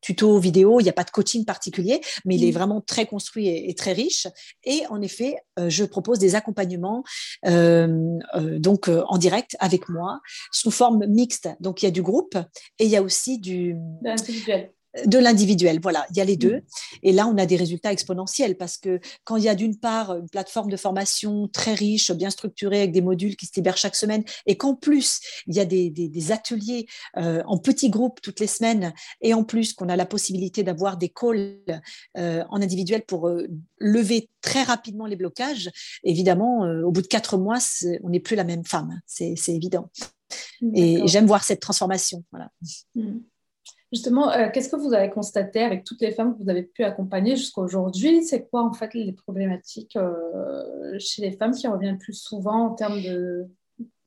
tutos vidéo, il n'y a pas de coaching particulier, mais il est mmh. vraiment très construit et, très riche. Et en effet, euh, je propose des accompagnements euh, donc en direct avec moi, sous forme mixte. Donc il y a du groupe et il y a aussi du... Individuel de l'individuel. Voilà, il y a les deux. Mm. Et là, on a des résultats exponentiels parce que quand il y a d'une part une plateforme de formation très riche, bien structurée, avec des modules qui se libèrent chaque semaine, et qu'en plus, il y a des, ateliers euh, en petits groupes toutes les semaines, et en plus qu'on a la possibilité d'avoir des calls euh, en individuel pour euh, lever très rapidement les blocages, évidemment, au bout de quatre mois, on n'est plus la même femme. C'est évident. Et j'aime voir cette transformation. Voilà. Justement, euh, qu'est-ce que vous avez constaté avec toutes les femmes que vous avez pu accompagner jusqu'à aujourd'hui? C'est quoi en fait les problématiques euh, chez les femmes qui reviennent plus souvent en termes de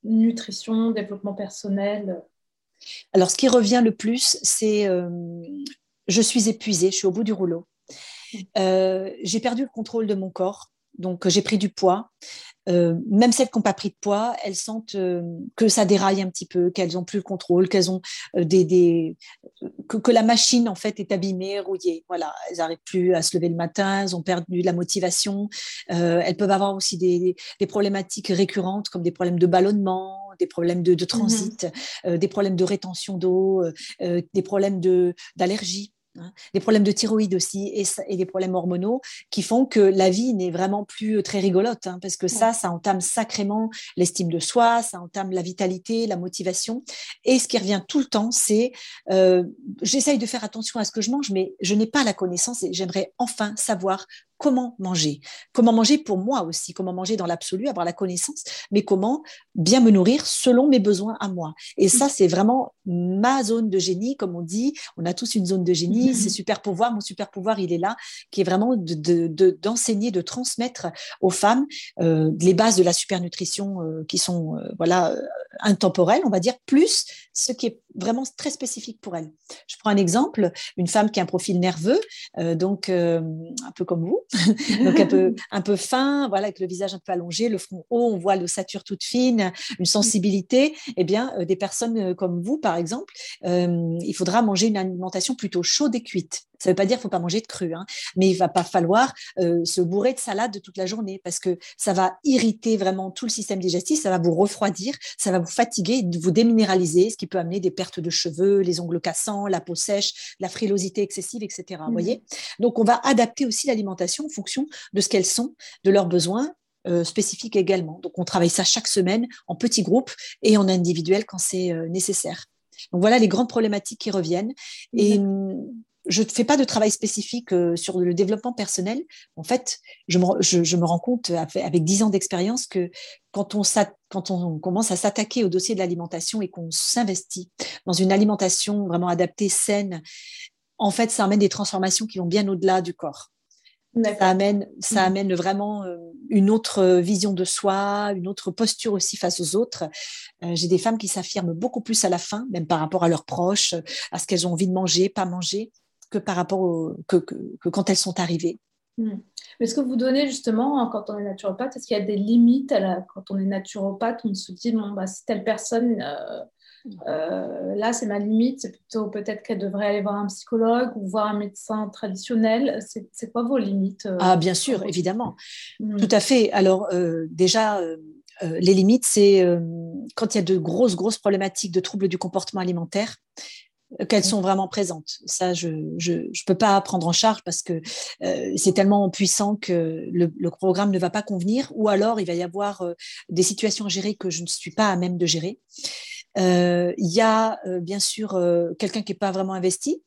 nutrition, développement personnel? Alors, ce qui revient le plus, c'est euh, je suis épuisée, je suis au bout du rouleau. Euh, j'ai perdu le contrôle de mon corps, donc j'ai pris du poids. Euh, même celles qui n'ont pas pris de poids, elles sentent euh, que ça déraille un petit peu, qu'elles n'ont plus le contrôle, qu'elles ont des, que, la machine en fait est abîmée, rouillée. Voilà, elles n'arrivent plus à se lever le matin, elles ont perdu la motivation. elles peuvent avoir aussi des, problématiques récurrentes comme des problèmes de ballonnement, des problèmes de, transit, mmh des problèmes de rétention d'eau, des problèmes d'allergie. Hein, des problèmes de thyroïde aussi et, des problèmes hormonaux qui font que la vie n'est vraiment plus euh, très rigolote, hein, parce que ça, ça entame sacrément l'estime de soi, ça entame la vitalité, la motivation. Et ce qui revient tout le temps, c'est euh, j'essaye de faire attention à ce que je mange, mais je n'ai pas la connaissance et j'aimerais enfin savoir comment manger. Comment manger pour moi aussi, comment manger dans l'absolu, avoir la connaissance, mais comment bien me nourrir selon mes besoins à moi. Et ça, c'est vraiment ma zone de génie, comme on dit. On a tous une zone de génie. C'est super pouvoir. Mon super pouvoir, il est là, qui est vraiment d'enseigner, de, de, transmettre aux femmes euh, les bases de la super nutrition euh, qui sont euh, voilà intemporelles, on va dire, plus ce qui est vraiment très spécifique pour elles. Je prends un exemple, une femme qui a un profil nerveux, donc un peu comme vous, [LAUGHS] donc un peu, [LAUGHS] un peu fin, voilà, avec le visage un peu allongé, le front haut, on voit l'ossature toute fine, une sensibilité. Eh bien, euh, des personnes euh, comme vous, par exemple, euh, il faudra manger une alimentation plutôt chaude et cuite. Ça ne veut pas dire qu'il ne faut pas manger de cru, hein, mais il va pas falloir se bourrer de salade toute la journée parce que ça va irriter vraiment tout le système digestif, ça va vous refroidir, ça va vous fatiguer, vous déminéraliser, ce qui peut amener des pertes de cheveux, les ongles cassants, la peau sèche, la frilosité excessive, etc. Vous mmh voyez Donc, on va adapter aussi l'alimentation en fonction de ce qu'elles sont, de leurs besoins euh, spécifiques également. Donc, on travaille ça chaque semaine en petits groupes et en individuel quand c'est euh, nécessaire. Donc, voilà les grandes problématiques qui reviennent. Et je ne fais pas de travail spécifique euh, sur le développement personnel. En fait, je me, rends compte avec dix ans d'expérience que quand on, quand on commence à s'attaquer au dossier de l'alimentation et qu'on s'investit dans une alimentation vraiment adaptée, saine, en fait, ça amène des transformations qui vont bien au-delà du corps. Ça amène, ça mmh. amène vraiment euh, une autre vision de soi, une autre posture aussi face aux autres. Euh, j'ai des femmes qui s'affirment beaucoup plus à la fin, même par rapport à leurs proches, à ce qu'elles ont envie de manger, pas manger que par rapport que, quand elles sont arrivées. Hmm. Mais ce que vous donnez justement hein, quand on est naturopathe, est-ce qu'il y a des limites à quand on est naturopathe On se dit, bon, bah, si telle personne, euh, euh, là c'est ma limite, c'est plutôt peut-être qu'elle devrait aller voir un psychologue ou voir un médecin traditionnel. C'est quoi vos limites euh, Ah, bien sûr, évidemment. Hmm. Tout à fait. Alors, déjà, les limites, c'est quand il y a de grosses, grosses problématiques de troubles du comportement alimentaire qu'elles sont vraiment présentes. Ça, je ne peux pas prendre en charge parce que euh, c'est tellement puissant que le, programme ne va pas convenir ou alors il va y avoir euh, des situations à gérer que je ne suis pas à même de gérer. Euh, il y a bien sûr quelqu'un qui n'est pas vraiment investi,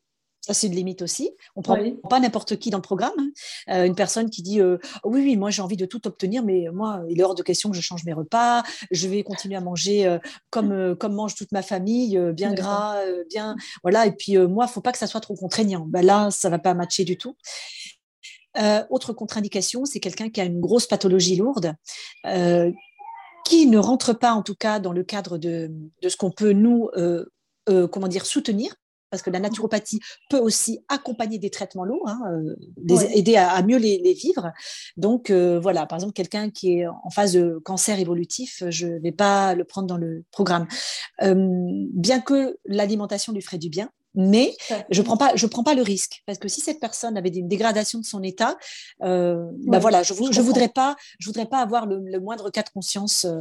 ça, c'est une limite aussi. On ne prend pas n'importe qui dans le programme. Hein. Euh, une personne qui dit euh, Oui, oui, moi, j'ai envie de tout obtenir, mais moi, il est hors de question que je change mes repas. Je vais continuer à manger euh, comme, comme mange toute ma famille, bien gras, bien. Voilà. Et puis, moi, il ne faut pas que ça soit trop contraignant. Ben là, ça ne va pas matcher du tout. autre contre-indication, c'est quelqu'un qui a une grosse pathologie lourde, qui ne rentre pas, en tout cas, dans le cadre de, de ce qu'on peut nous. comment dire, soutenir, parce que la naturopathie peut aussi accompagner des traitements lourds, hein, euh, aider à, mieux les, vivre. Donc euh, voilà, par exemple, quelqu'un qui est en phase de cancer évolutif, je ne vais pas le prendre dans le programme. Euh, bien que l'alimentation lui ferait du bien, mais je prends pas, je prends pas le risque. Parce que si cette personne avait une dégradation de son état, euh, bah voilà, je, je, voudrais pas, je voudrais pas avoir le, moindre cas de conscience, euh,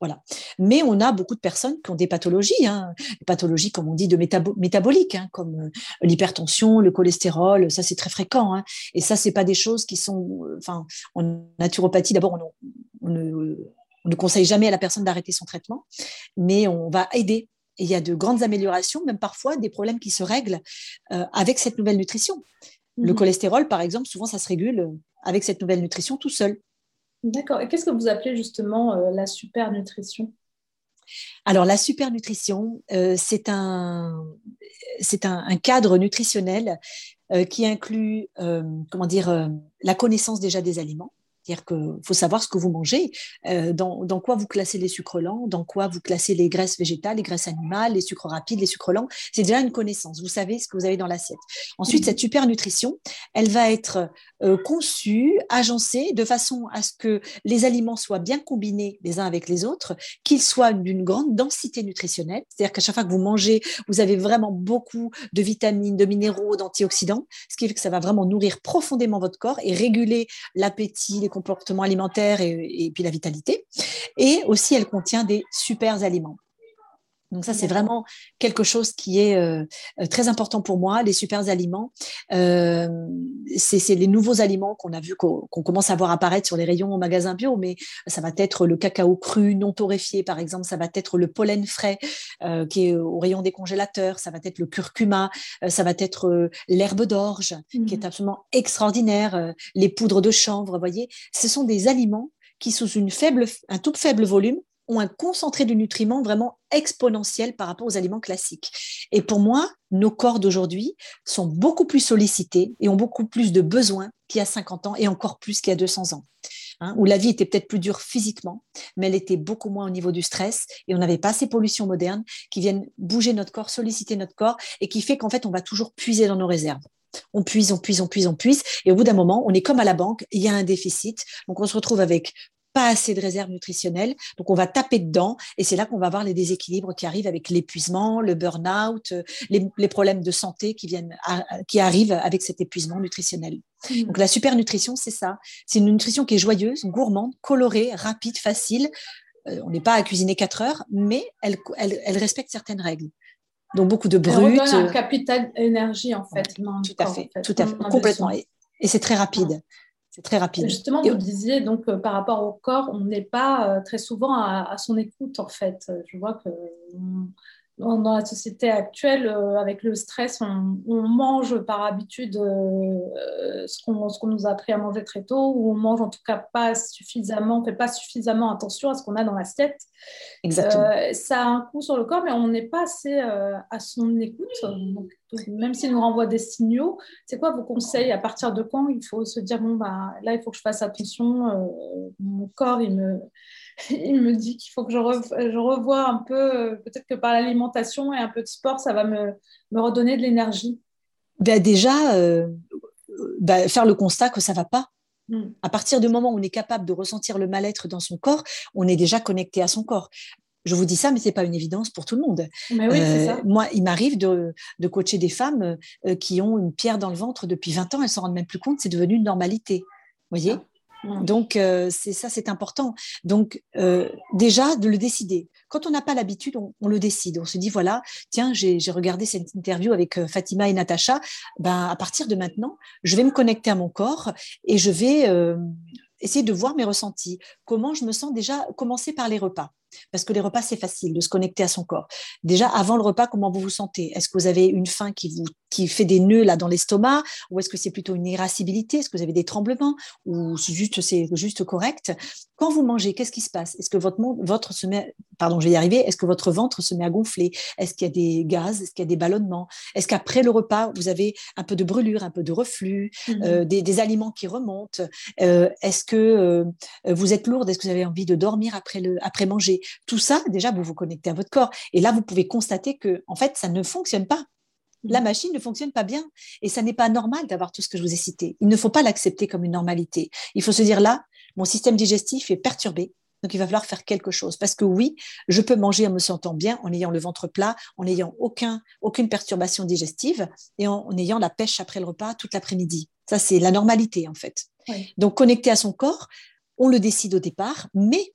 voilà. Mais on a beaucoup de personnes qui ont des pathologies, hein, des pathologies comme on dit de métaboliques, hein, comme euh, l'hypertension, le cholestérol, ça c'est très fréquent, hein, et ça c'est pas des choses qui sont, enfin, en naturopathie d'abord on, ne on ne conseille jamais à la personne d'arrêter son traitement, mais on va aider il y a de grandes améliorations, même parfois des problèmes qui se règlent euh, avec cette nouvelle nutrition. Le mhm. cholestérol, par exemple, souvent, ça se régule euh, avec cette nouvelle nutrition tout seul. D'accord. Et qu'est-ce que vous appelez justement euh, la supernutrition? Alors, la supernutrition, c'est un, c'est un, cadre nutritionnel qui inclut, comment dire, la connaissance déjà des aliments, C'est-à-dire qu'il faut savoir ce que vous mangez, euh, dans, dans, quoi vous classez les sucres lents, dans quoi vous classez les graisses végétales, les graisses animales, les sucres rapides, les sucres lents. C'est déjà une connaissance. Vous savez ce que vous avez dans l'assiette. Ensuite, mmh. cette super nutrition, elle va être euh, conçue, agencée de façon à ce que les aliments soient bien combinés les uns avec les autres, qu'ils soient d'une grande densité nutritionnelle. C'est-à-dire qu'à chaque fois que vous mangez, vous avez vraiment beaucoup de vitamines, de minéraux, d'antioxydants, ce qui fait que ça va vraiment nourrir profondément votre corps et réguler l'appétit, les comportements alimentaires et, puis la vitalité. Et aussi, elle contient des super aliments. Donc ça, c'est vraiment quelque chose qui est euh, très important pour moi, les super aliments. Euh, c'est les nouveaux aliments qu'on a vu, qu'on commence à voir apparaître sur les rayons au magasin bio, mais ça va être le cacao cru non torréfié, par exemple, ça va être le pollen frais euh, qui est au rayon des congélateurs, ça va être le curcuma, ça va être l'herbe d'orge qui est mmh. absolument extraordinaire, les poudres de chanvre, vous voyez. Ce sont des aliments qui, sous une faible, un tout faible volume, un concentré de nutriments vraiment exponentiel par rapport aux aliments classiques. Et pour moi, nos corps d'aujourd'hui sont beaucoup plus sollicités et ont beaucoup plus de besoins qu'il y a 50 ans et encore plus qu'il y a 200 ans. Hein, où la vie était peut-être plus dure physiquement, mais elle était beaucoup moins au niveau du stress et on n'avait pas ces pollutions modernes qui viennent bouger notre corps, solliciter notre corps et qui fait qu'en fait, on va toujours puiser dans nos réserves. On puise, on puise, on puise, on puise. Et au bout d'un moment, on est comme à la banque, il y a un déficit. Donc, on se retrouve avec pas assez de réserves nutritionnelles. Donc, on va taper dedans et c'est là qu'on va voir les déséquilibres qui arrivent avec l'épuisement, le burn-out, euh, les, problèmes de santé qui, viennent qui arrivent avec cet épuisement nutritionnel. Mmh. Donc, la super nutrition, c'est ça. C'est une nutrition qui est joyeuse, gourmande, colorée, rapide, facile. Euh, on n'est pas à cuisiner quatre heures, mais elle, elle, respecte certaines règles. Donc, beaucoup de brut. Elle un euh, capital énergie, en fait. tout, à fait, tout à fait, complètement. Et, c'est très rapide. C'est très rapide. Justement, vous disiez donc euh, par rapport au corps, on n'est pas euh, très souvent à, son écoute en fait. Je vois que dans la société actuelle, euh, avec le stress, on, mange par habitude euh, ce qu'on nous a appris à manger très tôt, ou on mange en tout cas pas suffisamment, on fait pas suffisamment attention à ce qu'on a dans l'assiette. Exactement. Euh, ça a un coût sur le corps, mais on n'est pas assez à son écoute. même s'il nous renvoie des signaux, c'est quoi vos conseils? À partir de quand il faut se dire bon bah là il faut que je fasse attention, mon corps il me [LAUGHS] il me dit qu'il faut que je, revoie un peu, euh, peut-être que par l'alimentation et un peu de sport, ça va me, redonner de l'énergie. Ben déjà, euh, ben faire le constat que ça va pas. Hmm. À partir du moment où on est capable de ressentir le mal-être dans son corps, on est déjà connecté à son corps. Je vous dis ça, mais ce n'est pas une évidence pour tout le monde. Euh, moi, il m'arrive de, coacher des femmes qui ont une pierre dans le ventre depuis 20 ans, elles s'en rendent même plus compte, c'est devenu une normalité. Vous voyez? Ah. Mm. Donc, euh, c'est ça, c'est important. Donc, euh, déjà, de le décider. Quand on n'a pas l'habitude, on, le décide. On se dit, voilà, tiens, j'ai regardé cette interview avec euh, Fatima et Natacha. Ben, à partir de maintenant, je vais me connecter à mon corps et je vais essayer de voir mes ressentis. Comment je me sens déjà, commencer par les repas. Parce que les repas, c'est facile de se connecter à son corps. Déjà, avant le repas, comment vous vous sentez? Est-ce que vous avez une faim qui vous qui fait des nœuds là dans l'estomac? Ou est-ce que c'est plutôt une irascibilité? Est-ce que vous avez des tremblements? Ou juste c'est juste correct? Quand vous mangez, qu'est-ce qui se passe? Est-ce que votre, votre se met, pardon, je vais y arriver, est-ce que votre ventre se met à gonfler? Est-ce qu'il y a des gaz? Est-ce qu'il y a des ballonnements? Est-ce qu'après le repas, vous avez un peu de brûlure, un peu de reflux, mmh. euh, des, aliments qui remontent? Euh, Est-ce que euh, vous êtes lourde? Est-ce que vous avez envie de dormir après, le, après manger? Tout ça, déjà, vous vous connectez à votre corps. Et là, vous pouvez constater que, en fait, ça ne fonctionne pas. La mmh. machine ne fonctionne pas bien. Et ça n'est pas normal d'avoir tout ce que je vous ai cité. Il ne faut pas l'accepter comme une normalité. Il faut se dire là, mon système digestif est perturbé. Donc, il va falloir faire quelque chose. Parce que oui, je peux manger en me sentant bien, en ayant le ventre plat, en n'ayant aucun, aucune perturbation digestive et en, ayant la pêche après le repas toute l'après-midi. Ça, c'est la normalité, en fait. Donc, connecter à son corps, on le décide au départ, mais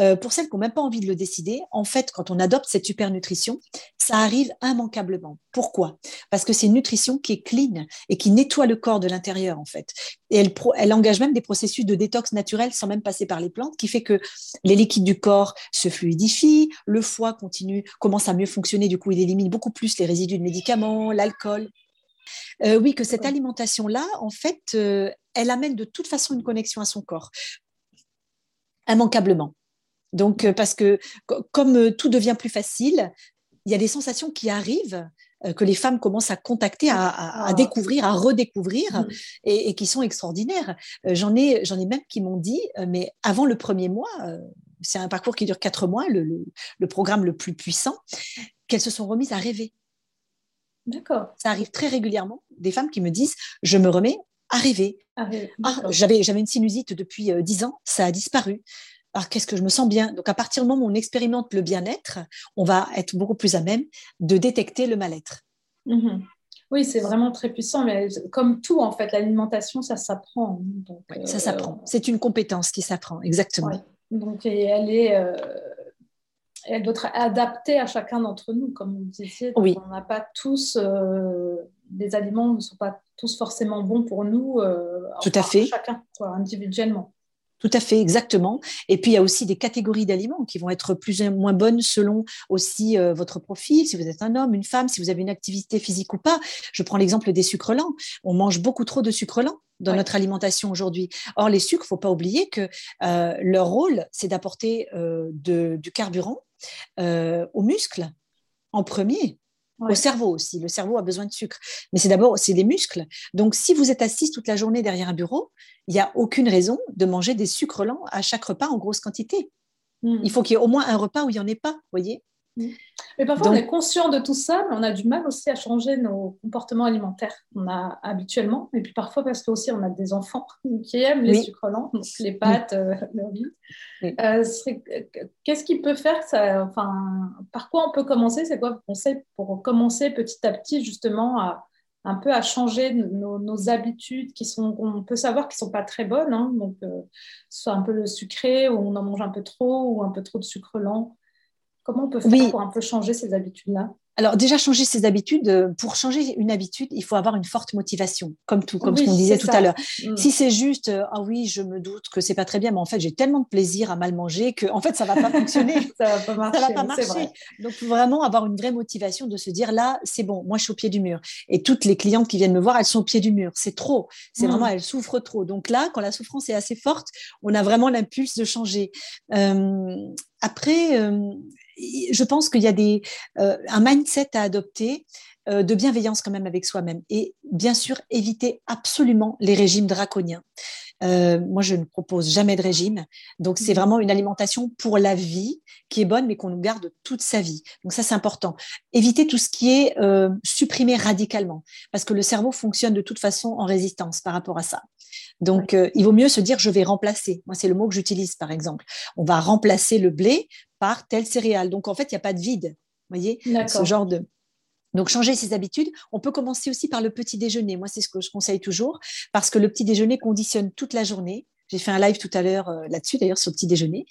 euh, pour celles qui n'ont même pas envie de le décider, en fait, quand on adopte cette super nutrition, ça arrive immanquablement. Pourquoi? Parce que c'est une nutrition qui est clean et qui nettoie le corps de l'intérieur, en fait. Et elle, elle engage même des processus de détox naturel sans même passer par les plantes, qui fait que les liquides du corps se fluidifient, le foie continue, commence à mieux fonctionner, du coup, il élimine beaucoup plus les résidus de médicaments, l'alcool. Euh, oui, que cette alimentation-là, en fait, euh, elle amène de toute façon une connexion à son corps immanquablement. Donc, euh, parce que comme euh, tout devient plus facile, il y a des sensations qui arrivent euh, que les femmes commencent à contacter, à, à, ah. découvrir, à redécouvrir, mm. et, et, qui sont extraordinaires. J'en ai, j'en ai même qui m'ont dit, mais avant le premier mois, c'est un parcours qui dure quatre mois, le, le, le programme le plus puissant, qu'elles se sont remises à rêver. D'accord. Ça arrive très régulièrement, des femmes qui me disent, je me remets à rêver. Ah, j'avais, j'avais une sinusite depuis dix ans, ça a disparu. Alors, qu'est-ce que je me sens bien? Donc, à partir du moment où on expérimente le bien-être, on va être beaucoup plus à même de détecter le mal-être. Mhm. Oui, c'est vraiment très puissant, mais comme tout, en fait, l'alimentation, ça s'apprend. ça s'apprend. Euh, c'est une compétence qui s'apprend, exactement. Donc, elle est. Euh, elle doit être adaptée à chacun d'entre nous, comme vous disiez. Oui. On n'a pas tous. Euh, les aliments ne sont pas tous forcément bons pour nous. Tout à fait. Chacun, individuellement. Tout à fait, exactement. Et puis il y a aussi des catégories d'aliments qui vont être plus ou moins bonnes selon aussi euh, votre profil, si vous êtes un homme, une femme, si vous avez une activité physique ou pas. Je prends l'exemple des sucres lents. On mange beaucoup trop de sucres lents dans notre alimentation aujourd'hui. Or, les sucres, faut pas oublier que euh, leur rôle, c'est d'apporter euh, du carburant aux muscles en premier au cerveau aussi. Le cerveau a besoin de sucre. Mais c'est d'abord, c'est des muscles. Donc, si vous êtes assise toute la journée derrière un bureau, il n'y a aucune raison de manger des sucres lents à chaque repas en grosse quantité. Hmm. Il faut qu'il y ait au moins un repas où il n'y en ait pas, voyez mais parfois, on est conscient de tout ça, mais on a du mal aussi à changer nos comportements alimentaires qu'on a habituellement. Et puis parfois, parce que aussi, on a des enfants [LAUGHS] qui aiment les sucres lents, donc les pâtes, euh, [LAUGHS] riz. Euh, qu'est-ce qui peut faire ça enfin, Par quoi on peut commencer? C'est quoi vos conseils pour commencer petit à petit, justement, à, un peu à changer nos, habitudes qui sont, on peut savoir qui sont pas très bonnes, hein, donc euh, soit un peu le sucré, ou on en mange un peu trop, ou un peu trop de sucre lent. Comment on peut faire pour un peu changer ces habitudes-là? Alors déjà changer ses habitudes, euh, pour changer une habitude, il faut avoir une forte motivation, comme tout, comme ce qu'on disait tout à l'heure. Mm. Si c'est juste euh, ah oui, je me doute que c'est pas très bien, mais en fait j'ai tellement de plaisir à mal manger que en fait ça va pas fonctionner, [LAUGHS] ça va pas marcher. va pas marcher. Donc vraiment avoir une vraie motivation de se dire là c'est bon, moi je suis au pied du mur. Et toutes les clientes qui viennent me voir, elles sont au pied du mur. C'est trop, c'est mm. vraiment elles souffrent trop. Donc là, quand la souffrance est assez forte, on a vraiment l'impulse de changer. Euh, après je pense qu'il y a des, euh, un mindset à adopter euh, de bienveillance quand même avec soi-même. Et bien sûr, éviter absolument les régimes draconiens. Euh, moi, je ne propose jamais de régime. Donc, c'est mmh. vraiment une alimentation pour la vie qui est bonne, mais qu'on nous garde toute sa vie. Donc, ça, c'est important. Éviter tout ce qui est euh, supprimé radicalement, parce que le cerveau fonctionne de toute façon en résistance par rapport à ça. Donc, euh, il vaut mieux se dire, je vais remplacer. Moi, c'est le mot que j'utilise, par exemple. On va remplacer le blé par telle céréale. Donc, en fait, il n'y a pas de vide. Vous voyez, ce genre de, donc, changer ses habitudes, on peut commencer aussi par le petit déjeuner. Moi, c'est ce que je conseille toujours, parce que le petit déjeuner conditionne toute la journée. J'ai fait un live tout à l'heure euh, là-dessus, d'ailleurs, sur le petit déjeuner.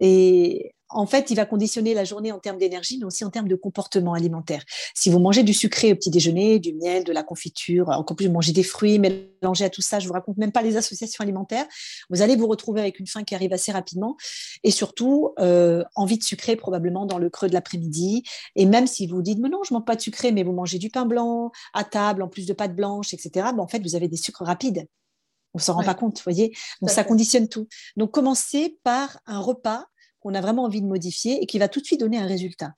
Et en fait, il va conditionner la journée en termes d'énergie, mais aussi en termes de comportement alimentaire. Si vous mangez du sucré au petit déjeuner, du miel, de la confiture, encore plus manger des fruits, mélanger à tout ça, je vous raconte même pas les associations alimentaires, vous allez vous retrouver avec une faim qui arrive assez rapidement et surtout euh, envie de sucré probablement dans le creux de l'après-midi. Et même si vous dites, mais non, je mange pas de sucré, mais vous mangez du pain blanc à table, en plus de pâte blanche, etc., ben, en fait, vous avez des sucres rapides. On s'en rend pas compte, vous voyez. Donc ça conditionne tout. Donc commencez par un repas qu'on a vraiment envie de modifier et qui va tout de suite donner un résultat.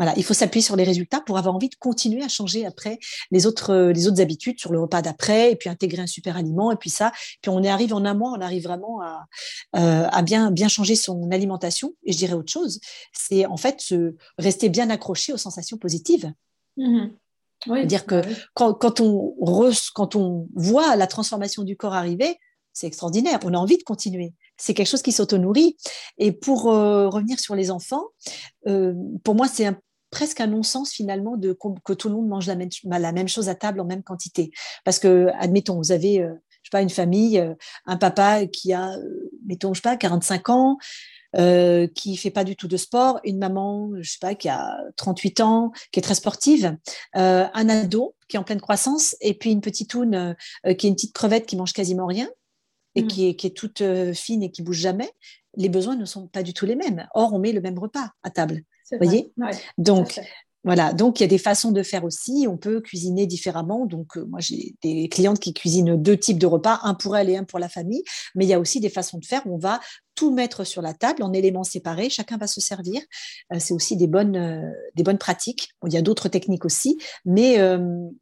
Voilà, il faut s'appuyer sur les résultats pour avoir envie de continuer à changer après les autres, euh, les autres habitudes sur le repas d'après, et puis intégrer un super aliment, et puis ça. Puis on arrive en un mois, on arrive vraiment à, euh, à bien, bien changer son alimentation. Et je dirais autre chose, c'est en fait se rester bien accroché aux sensations positives. Mm-hmm. Oui, dire que bah quand, quand, on quand on voit la transformation du corps arriver, c'est extraordinaire. On a envie de continuer c'est quelque chose qui s'auto-nourrit. Et pour euh, revenir sur les enfants, euh, pour moi, c'est presque un non-sens finalement de que tout le monde mange la même, la même, chose à table en même quantité. Parce que, admettons, vous avez, euh, je sais pas, une famille, un papa qui a, mettons, je sais pas, 45 ans, euh, qui fait pas du tout de sport, une maman, je sais pas, qui a 38 ans, qui est très sportive, un ado qui est en pleine croissance, et puis une petite toune qui est une petite crevette qui mange quasiment rien et mm. qui, est, qui, est, toute euh, fine et qui bouge jamais, les besoins ne sont pas du tout les mêmes. Or, on met le même repas à table. Vous voyez? Donc, voilà, donc il y a des façons de faire aussi. On peut cuisiner différemment. Donc, euh, moi, j'ai des clientes qui cuisinent deux types de repas, un pour elle et un pour la famille. Mais il y a aussi des façons de faire où on va tout mettre sur la table en éléments séparés. Chacun va se servir. c'est aussi des bonnes, des bonnes pratiques. Il y a d'autres techniques aussi, mais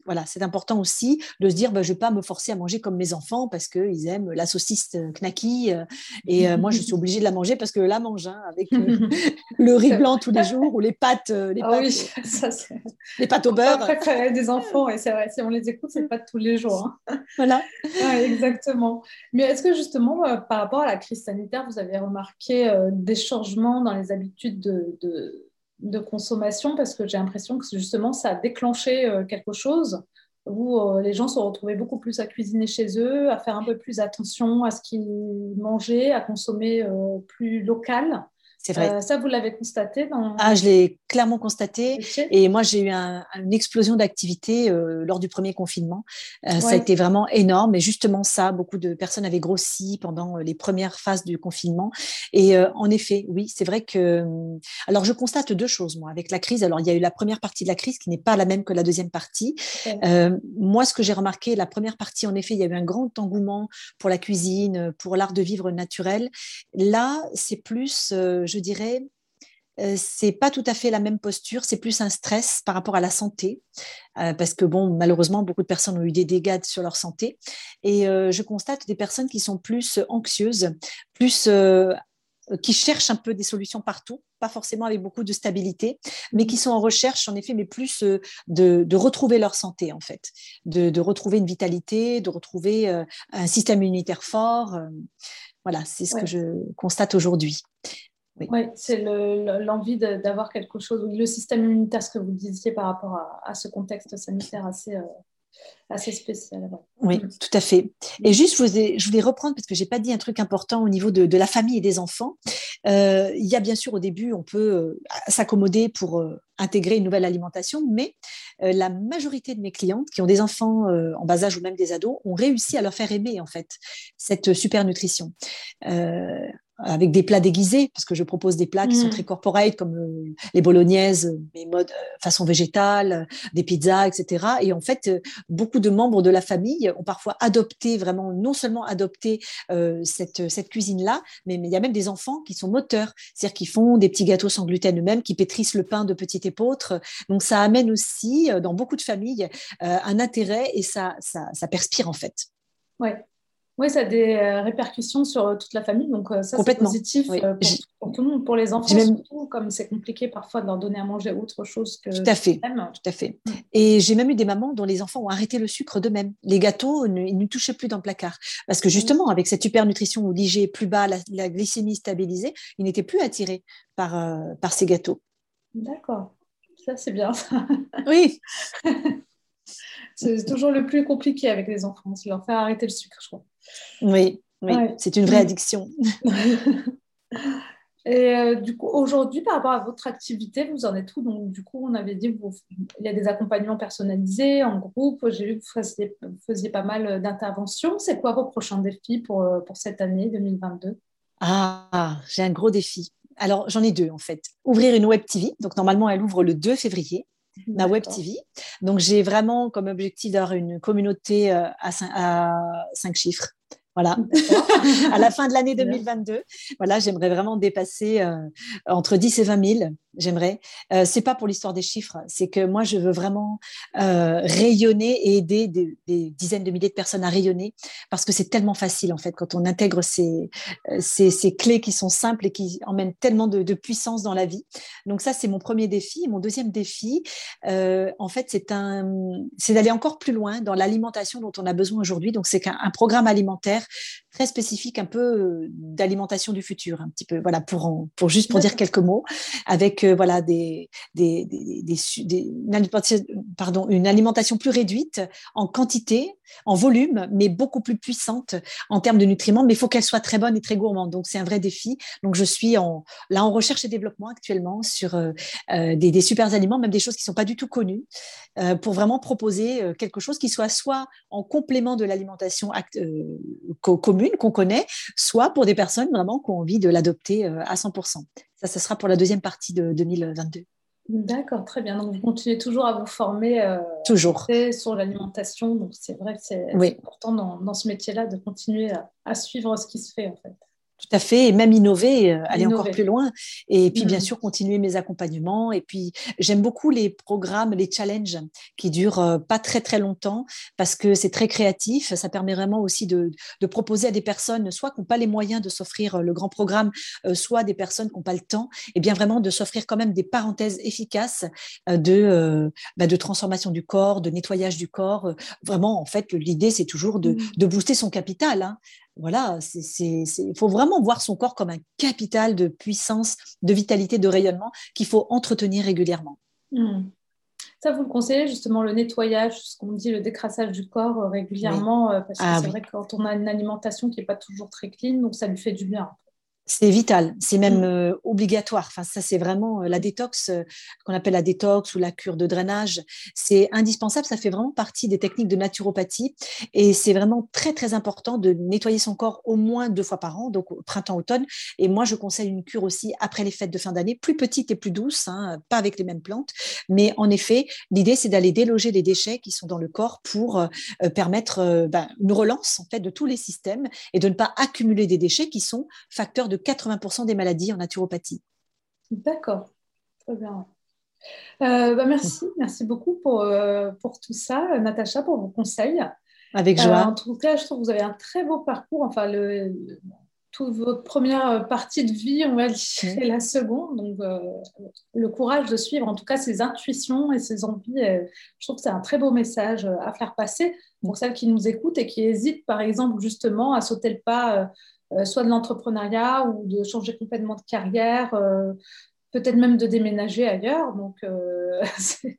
voilà, c'est important aussi de se dire, bah, je ne vais pas me forcer à manger comme mes enfants parce qu'ils aiment la saucisse knacky et moi je suis [LAUGHS] obligée de la manger parce que la mange hein, avec [LAUGHS] le riz blanc tous les jours ou les pâtes, les ah pâtes, oui, [LAUGHS] ça, les pâtes au beurre. Après, des enfants, et c'est vrai, si on les écoute, c'est pas tous les jours. Hein. Voilà. exactement. Mais est-ce que justement, euh, par rapport à la crise sanitaire, vous avez remarqué euh, des changements dans les habitudes de, de, consommation Parce que j'ai l'impression que justement, ça a déclenché euh, quelque chose où les gens se retrouvaient beaucoup plus à cuisiner chez eux, à faire un peu plus attention à ce qu'ils mangeaient, à consommer plus local. C'est vrai. Euh, ça, vous l'avez constaté dans... Ah, je l'ai clairement constaté. Et moi, j'ai eu une explosion d'activité euh, lors du premier confinement. Euh, ça a été vraiment énorme. Et justement, ça, beaucoup de personnes avaient grossi pendant les premières phases du confinement. Et en effet, oui, c'est vrai que. Alors, je constate deux choses, moi, avec la crise. Alors, il y a eu la première partie de la crise qui n'est pas la même que la deuxième partie. moi, ce que j'ai remarqué, la première partie, en effet, il y a eu un grand engouement pour la cuisine, pour l'art de vivre naturel. Là, c'est plus je dirais, euh, c'est pas tout à fait la même posture, c'est plus un stress par rapport à la santé, euh, parce que bon, malheureusement, beaucoup de personnes ont eu des dégâts sur leur santé, et euh, je constate des personnes qui sont plus anxieuses, plus qui cherchent un peu des solutions partout, pas forcément avec beaucoup de stabilité, mais qui sont en recherche, en effet, mais plus de, retrouver leur santé, en fait, de, retrouver une vitalité, de retrouver un système immunitaire fort. Voilà, c'est ce que je constate aujourd'hui. Oui, c'est l'envie d'avoir quelque chose, le système immunitaire, ce que vous disiez par rapport à, ce contexte sanitaire assez, euh, assez spécial. Oui, mm. tout à fait. Et juste, je voulais, reprendre, parce que je n'ai pas dit un truc important au niveau de, la famille et des enfants. Euh, il y a bien sûr au début, on peut euh, s'accommoder pour intégrer une nouvelle alimentation, mais la majorité de mes clientes qui ont des enfants en bas âge ou même des ados ont réussi à leur faire aimer en fait cette super nutrition avec des plats déguisés, parce que je propose des plats qui sont mm. très corporate, comme euh, les bolognaises, mais mode euh, façon végétale, des pizzas, etc. Et en fait, euh, beaucoup de membres de la famille ont parfois adopté, vraiment, non seulement adopté cette, cette cuisine-là, mais, il y a même des enfants qui sont moteurs, c'est-à-dire qui font des petits gâteaux sans gluten eux-mêmes, qui pétrissent le pain de petite épeautre. Donc, ça amène aussi, dans beaucoup de familles, un intérêt et ça, ça, ça perspire, en fait. Ouais. Oui, ça a des euh, répercussions sur euh, toute la famille, donc euh, ça c'est positif pour, tout le monde, pour les enfants surtout, comme c'est compliqué parfois de leur donner à manger autre chose que tout à fait, tout à fait. Mm. Et j'ai même eu des mamans dont les enfants ont arrêté le sucre d'eux-mêmes. Les gâteaux, ils ne touchaient plus dans le placard parce que justement, avec cette super nutrition où l'IG est plus bas, la, glycémie stabilisée, ils n'étaient plus attirés par par ces gâteaux. D'accord, ça c'est bien. Ça. Oui. [LAUGHS] [LAUGHS] c'est toujours le plus compliqué avec les enfants, c'est leur faire arrêter le sucre, je crois. Oui, oui. c'est une vraie [LAUGHS] addiction. Et euh, du coup, aujourd'hui, par rapport à votre activité, vous en êtes où? Donc, du coup, on avait dit qu'il y a des accompagnements personnalisés en groupe. J'ai vu que vous faisiez, pas mal d'interventions. C'est quoi vos prochains défis pour, euh, pour cette année 2022 Ah, j'ai un gros défi. Alors, j'en ai deux en fait. Ouvrir une web TV. Donc, normalement, elle ouvre le 2 février ma web TV. Donc, j'ai vraiment comme objectif d'avoir une communauté euh, à, à cinq chiffres. Voilà, [LAUGHS] à la fin de l'année 2022, voilà, j'aimerais vraiment dépasser euh, entre 10 et 20 000 j'aimerais. Euh, c'est pas pour l'histoire des chiffres, c'est que moi, je veux vraiment euh, rayonner et aider des, dizaines de milliers de personnes à rayonner parce que c'est tellement facile, en fait, quand on intègre ces, euh, ces, clés qui sont simples et qui emmènent tellement de, puissance dans la vie. Donc ça, c'est mon premier défi. Mon deuxième défi, euh, en fait, c'est un, c'est d'aller encore plus loin dans l'alimentation dont on a besoin aujourd'hui. Donc c'est un, programme alimentaire très spécifique, un peu euh, d'alimentation du futur, un petit peu, voilà, pour, pour juste pour dire quelques mots, avec voilà, des, des, une, alimentation, pardon, une alimentation plus réduite en quantité, en volume, mais beaucoup plus puissante en termes de nutriments. Mais il faut qu'elle soit très bonne et très gourmande. Donc, c'est un vrai défi. Donc, je suis en, là en recherche et développement actuellement sur euh, euh, des, des, super aliments, même des choses qui ne sont pas du tout connues, euh, pour vraiment proposer quelque chose qui soit soit en complément de l'alimentation commune qu'on connaît, soit pour des personnes vraiment qui ont envie de l'adopter à 100%. Ça, ce sera pour la deuxième partie de 2022. D'accord, très bien. Donc, vous continuez toujours à vous former euh, toujours. sur l'alimentation. Donc, c'est vrai que c'est important dans, ce métier-là de continuer à, suivre ce qui se fait, en fait. Tout à fait, et même innover, euh, aller encore plus loin. Et puis, bien mm. sûr, continuer mes accompagnements. Et puis, j'aime beaucoup les programmes, les challenges qui durent euh, pas très, très longtemps parce que c'est très créatif. Ça permet vraiment aussi de, proposer à des personnes, soit qui n'ont pas les moyens de s'offrir euh, le grand programme, soit des personnes qui n'ont pas le temps, et bien vraiment de s'offrir quand même des parenthèses efficaces de, bah, de transformation du corps, de nettoyage du corps. Vraiment, en fait, l'idée, c'est toujours de, mm. booster son capital. Hein voilà, il faut vraiment voir son corps comme un capital de puissance, de vitalité, de rayonnement qu'il faut entretenir régulièrement. Hmm. Ça, vous le conseillez justement le nettoyage, ce qu'on dit, le décrassage du corps euh, régulièrement, euh, parce que ah c'est vrai que quand on a une alimentation qui n'est pas toujours très clean, donc ça lui fait du bien. C'est vital, c'est même mm. euh, obligatoire. Enfin, ça, c'est vraiment euh, la détox, euh, qu'on appelle la détox ou la cure de drainage. C'est indispensable. Ça fait vraiment partie des techniques de naturopathie. Et c'est vraiment très, très important de nettoyer son corps au moins deux fois par an, donc printemps-automne. Et moi, je conseille une cure aussi après les fêtes de fin d'année, plus petite et plus douce, hein, pas avec les mêmes plantes. Mais en effet, l'idée, c'est d'aller déloger les déchets qui sont dans le corps pour permettre ben, une relance en fait de tous les systèmes et de ne pas accumuler des déchets qui sont facteurs de 80% des maladies en naturopathie. D'accord, très bien. Euh, bah, merci, merci beaucoup pour, euh, pour tout ça, Natacha, pour vos conseils. Avec joie. Euh, en tout cas, je trouve que vous avez un très beau parcours. Enfin, le, toute votre première partie de vie, on va dire, et la seconde. Donc, le courage de suivre, en tout cas, ses intuitions et ses envies. je trouve que c'est un très beau message à faire passer pour celles qui nous écoutent et qui hésitent, par exemple, justement, à sauter le pas soit de l'entrepreneuriat ou de changer complètement de carrière, euh, peut-être même de déménager ailleurs. Donc, euh. [LAUGHS]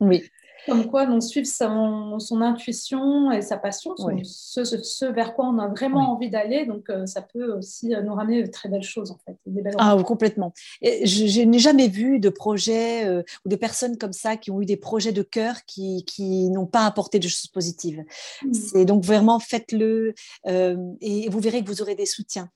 Comme quoi, donc, suivre son, intuition et sa passion, ce, vers quoi on a vraiment envie d'aller. Donc, ça peut aussi nous ramener de très belles choses, en fait. ah, complètement. Et je, n'ai jamais vu de projet ou de personnes comme ça qui ont eu des projets de cœur qui, qui n'ont pas apporté de choses positives. Mmh. C'est donc vraiment faites-le et vous verrez que vous aurez des soutiens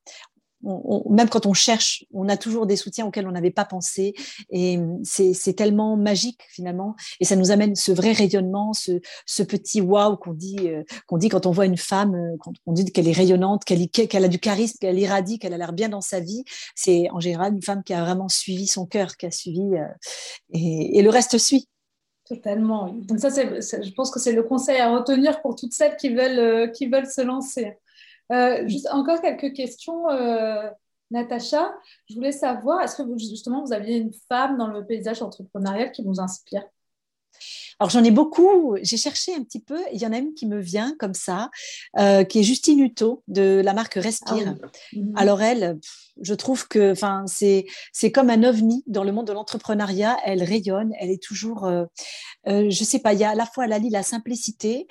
même quand on cherche, on a toujours des soutiens auxquels on n'avait pas pensé. Et c'est tellement magique finalement. Et ça nous amène ce vrai rayonnement, ce, petit waouh qu'on dit, euh, qu'on dit quand on voit une femme, euh, quand on dit qu'elle est rayonnante, qu'elle a du charisme, qu'elle irradie, qu'elle a l'air bien dans sa vie. C'est en général une femme qui a vraiment suivi son cœur, qui a suivi. Euh, et, le reste suit. Totalement. Donc ça, je pense que c'est le conseil à retenir pour toutes celles qui veulent, qui veulent se lancer. Euh, juste encore quelques questions, euh, Natacha. Je voulais savoir, est-ce que vous, justement vous aviez une femme dans le paysage entrepreneurial qui vous inspire? Alors j'en ai beaucoup, j'ai cherché un petit peu, il y en a une qui me vient comme ça, euh, qui est Justine Hutto de la marque Respire. Ah mhm. Alors elle, je trouve que c'est c'est comme un ovni dans le monde de l'entrepreneuriat, elle rayonne, elle est toujours, euh, euh, je sais pas, il y a à la fois elle allie la simplicité,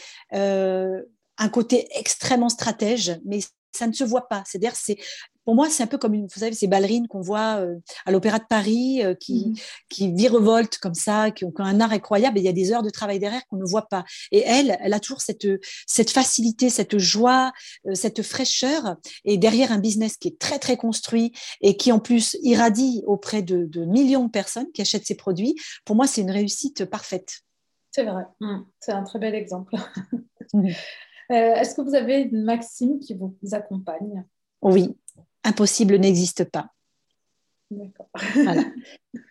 un côté extrêmement stratège, mais ça ne se voit pas. C'est-à-dire, c'est pour moi, c'est un peu comme une, vous savez, ces ballerines qu'on voit euh, à l'Opéra de Paris, euh, qui, mmh. qui virevoltent comme ça, qui ont, un art incroyable, et il y a des heures de travail derrière qu'on ne voit pas. Et elle, elle a toujours cette, cette facilité, cette joie, euh, cette fraîcheur, et derrière un business qui est très, très construit, et qui en plus irradie auprès de, de millions de personnes qui achètent ses produits. Pour moi, c'est une réussite parfaite. C'est vrai, mmh. c'est un très bel exemple. Euh, est-ce que vous avez une maxime qui vous accompagne? Oui, impossible n'existe pas. D'accord. [LAUGHS]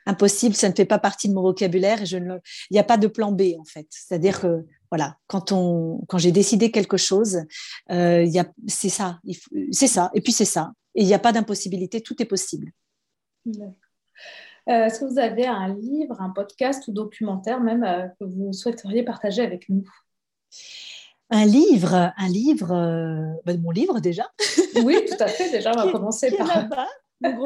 Impossible, ça ne fait pas partie de mon vocabulaire et je ne... il n'y a pas de plan B en fait. C'est-à-dire que voilà, quand, on... quand j'ai décidé quelque chose, euh, c'est ça, c'est ça, et puis c'est ça. Et il n'y a pas d'impossibilité, tout est possible. Euh, est-ce que vous avez un livre, un podcast ou documentaire même que vous souhaiteriez partager avec nous? Un livre, un livre, euh, bah, mon livre déjà. [LAUGHS] Oui, tout à fait. Déjà, on va commencer par. Là-bas.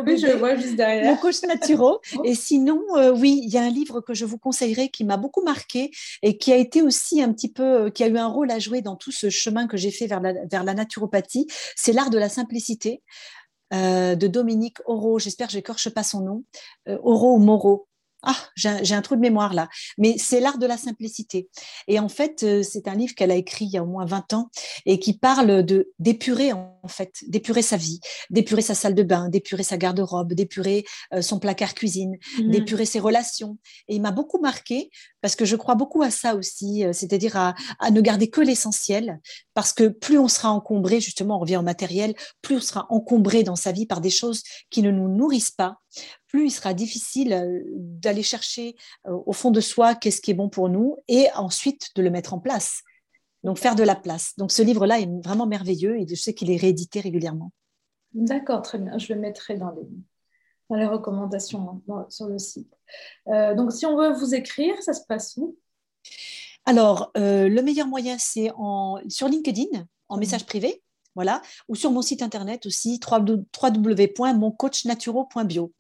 oui, je vois juste derrière. Mon coach naturo. [LAUGHS] Et sinon, euh, oui, il y a un livre que je vous conseillerais qui m'a beaucoup marqué et qui a été aussi un petit peu, euh, qui a eu un rôle à jouer dans tout ce chemin que j'ai fait vers la, vers la naturopathie. C'est L'art de la simplicité de Dominique Oro. J'espère que j'écorche pas son nom. Oro ou Moreau ah, j'ai un, trou de mémoire là. Mais c'est l'art de la simplicité. Et en fait, euh, c'est un livre qu'elle a écrit il y a au moins 20 ans et qui parle de d'épurer en fait, d'épurer sa vie, d'épurer sa salle de bain, d'épurer sa garde-robe, d'épurer euh, son placard cuisine, mmh. d'épurer ses relations. Et il m'a beaucoup marqué parce que je crois beaucoup à ça aussi, euh, c'est-à-dire à, à, ne garder que l'essentiel, parce que plus on sera encombré, justement, on revient au matériel, plus on sera encombré dans sa vie par des choses qui ne nous nourrissent pas, plus il sera difficile euh, d'aller chercher euh, au fond de soi qu'est-ce qui est bon pour nous et ensuite de le mettre en place. Donc faire de la place. Donc ce livre-là est vraiment merveilleux et je sais qu'il est réédité régulièrement. D'accord, très bien. Je le mettrai dans les, dans les recommandations hein, sur le site. Euh, donc si on veut vous écrire, ça se passe où? Alors, le meilleur moyen, c'est sur LinkedIn, en mmh. message privé, voilà, ou sur mon site internet aussi, www.moncoachnaturo.bio.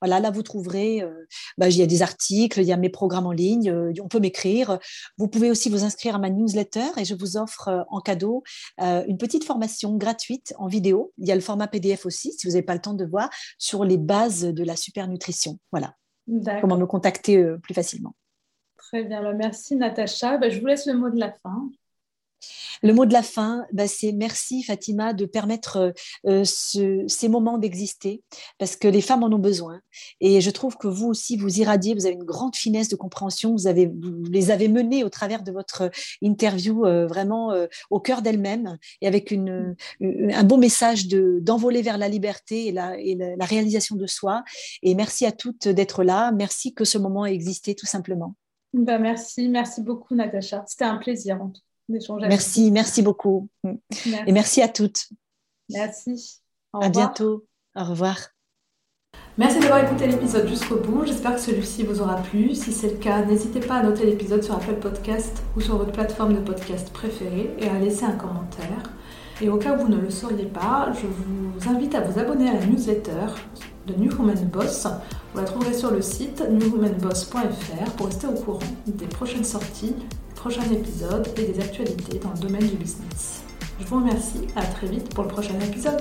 Voilà, là, vous trouverez, euh, bah, il y a des articles, il y a mes programmes en ligne, euh, on peut m'écrire. Vous pouvez aussi vous inscrire à ma newsletter et je vous offre euh, en cadeau une petite formation gratuite en vidéo. Il y a le format PDF aussi, si vous n'avez pas le temps de voir, sur les bases de la supernutrition. Voilà, comment me contacter plus facilement. Très bien, bah, merci Natacha. Bah, je vous laisse le mot de la fin. Le mot de la fin, bah, c'est merci Fatima de permettre euh, euh, ces moments d'exister parce que les femmes en ont besoin. Et je trouve que vous aussi, vous irradiez, vous avez une grande finesse de compréhension, vous, les avez menées au travers de votre interview euh, vraiment au cœur d'elles-mêmes et avec un beau message d'envoler vers la liberté et, la, réalisation de soi. Et merci à toutes d'être là. Merci que ce moment ait existé tout simplement. Ben merci, merci beaucoup Natacha. C'était un plaisir en tout Merci, merci beaucoup. Et merci à toutes. Merci. à bientôt. Au revoir. Merci d'avoir écouté l'épisode jusqu'au bout. J'espère que celui-ci vous aura plu. Si c'est le cas, n'hésitez pas à noter l'épisode sur Apple Podcast ou sur votre plateforme de podcast préférée et à laisser un commentaire. Et au cas où vous ne le sauriez pas, je vous invite à vous abonner à la newsletter de New Woman Boss. Vous la trouverez sur le site newwomanboss.fr pour rester au courant des prochaines sorties prochain épisode et des actualités dans le domaine du business. Je vous remercie, à très vite pour le prochain épisode.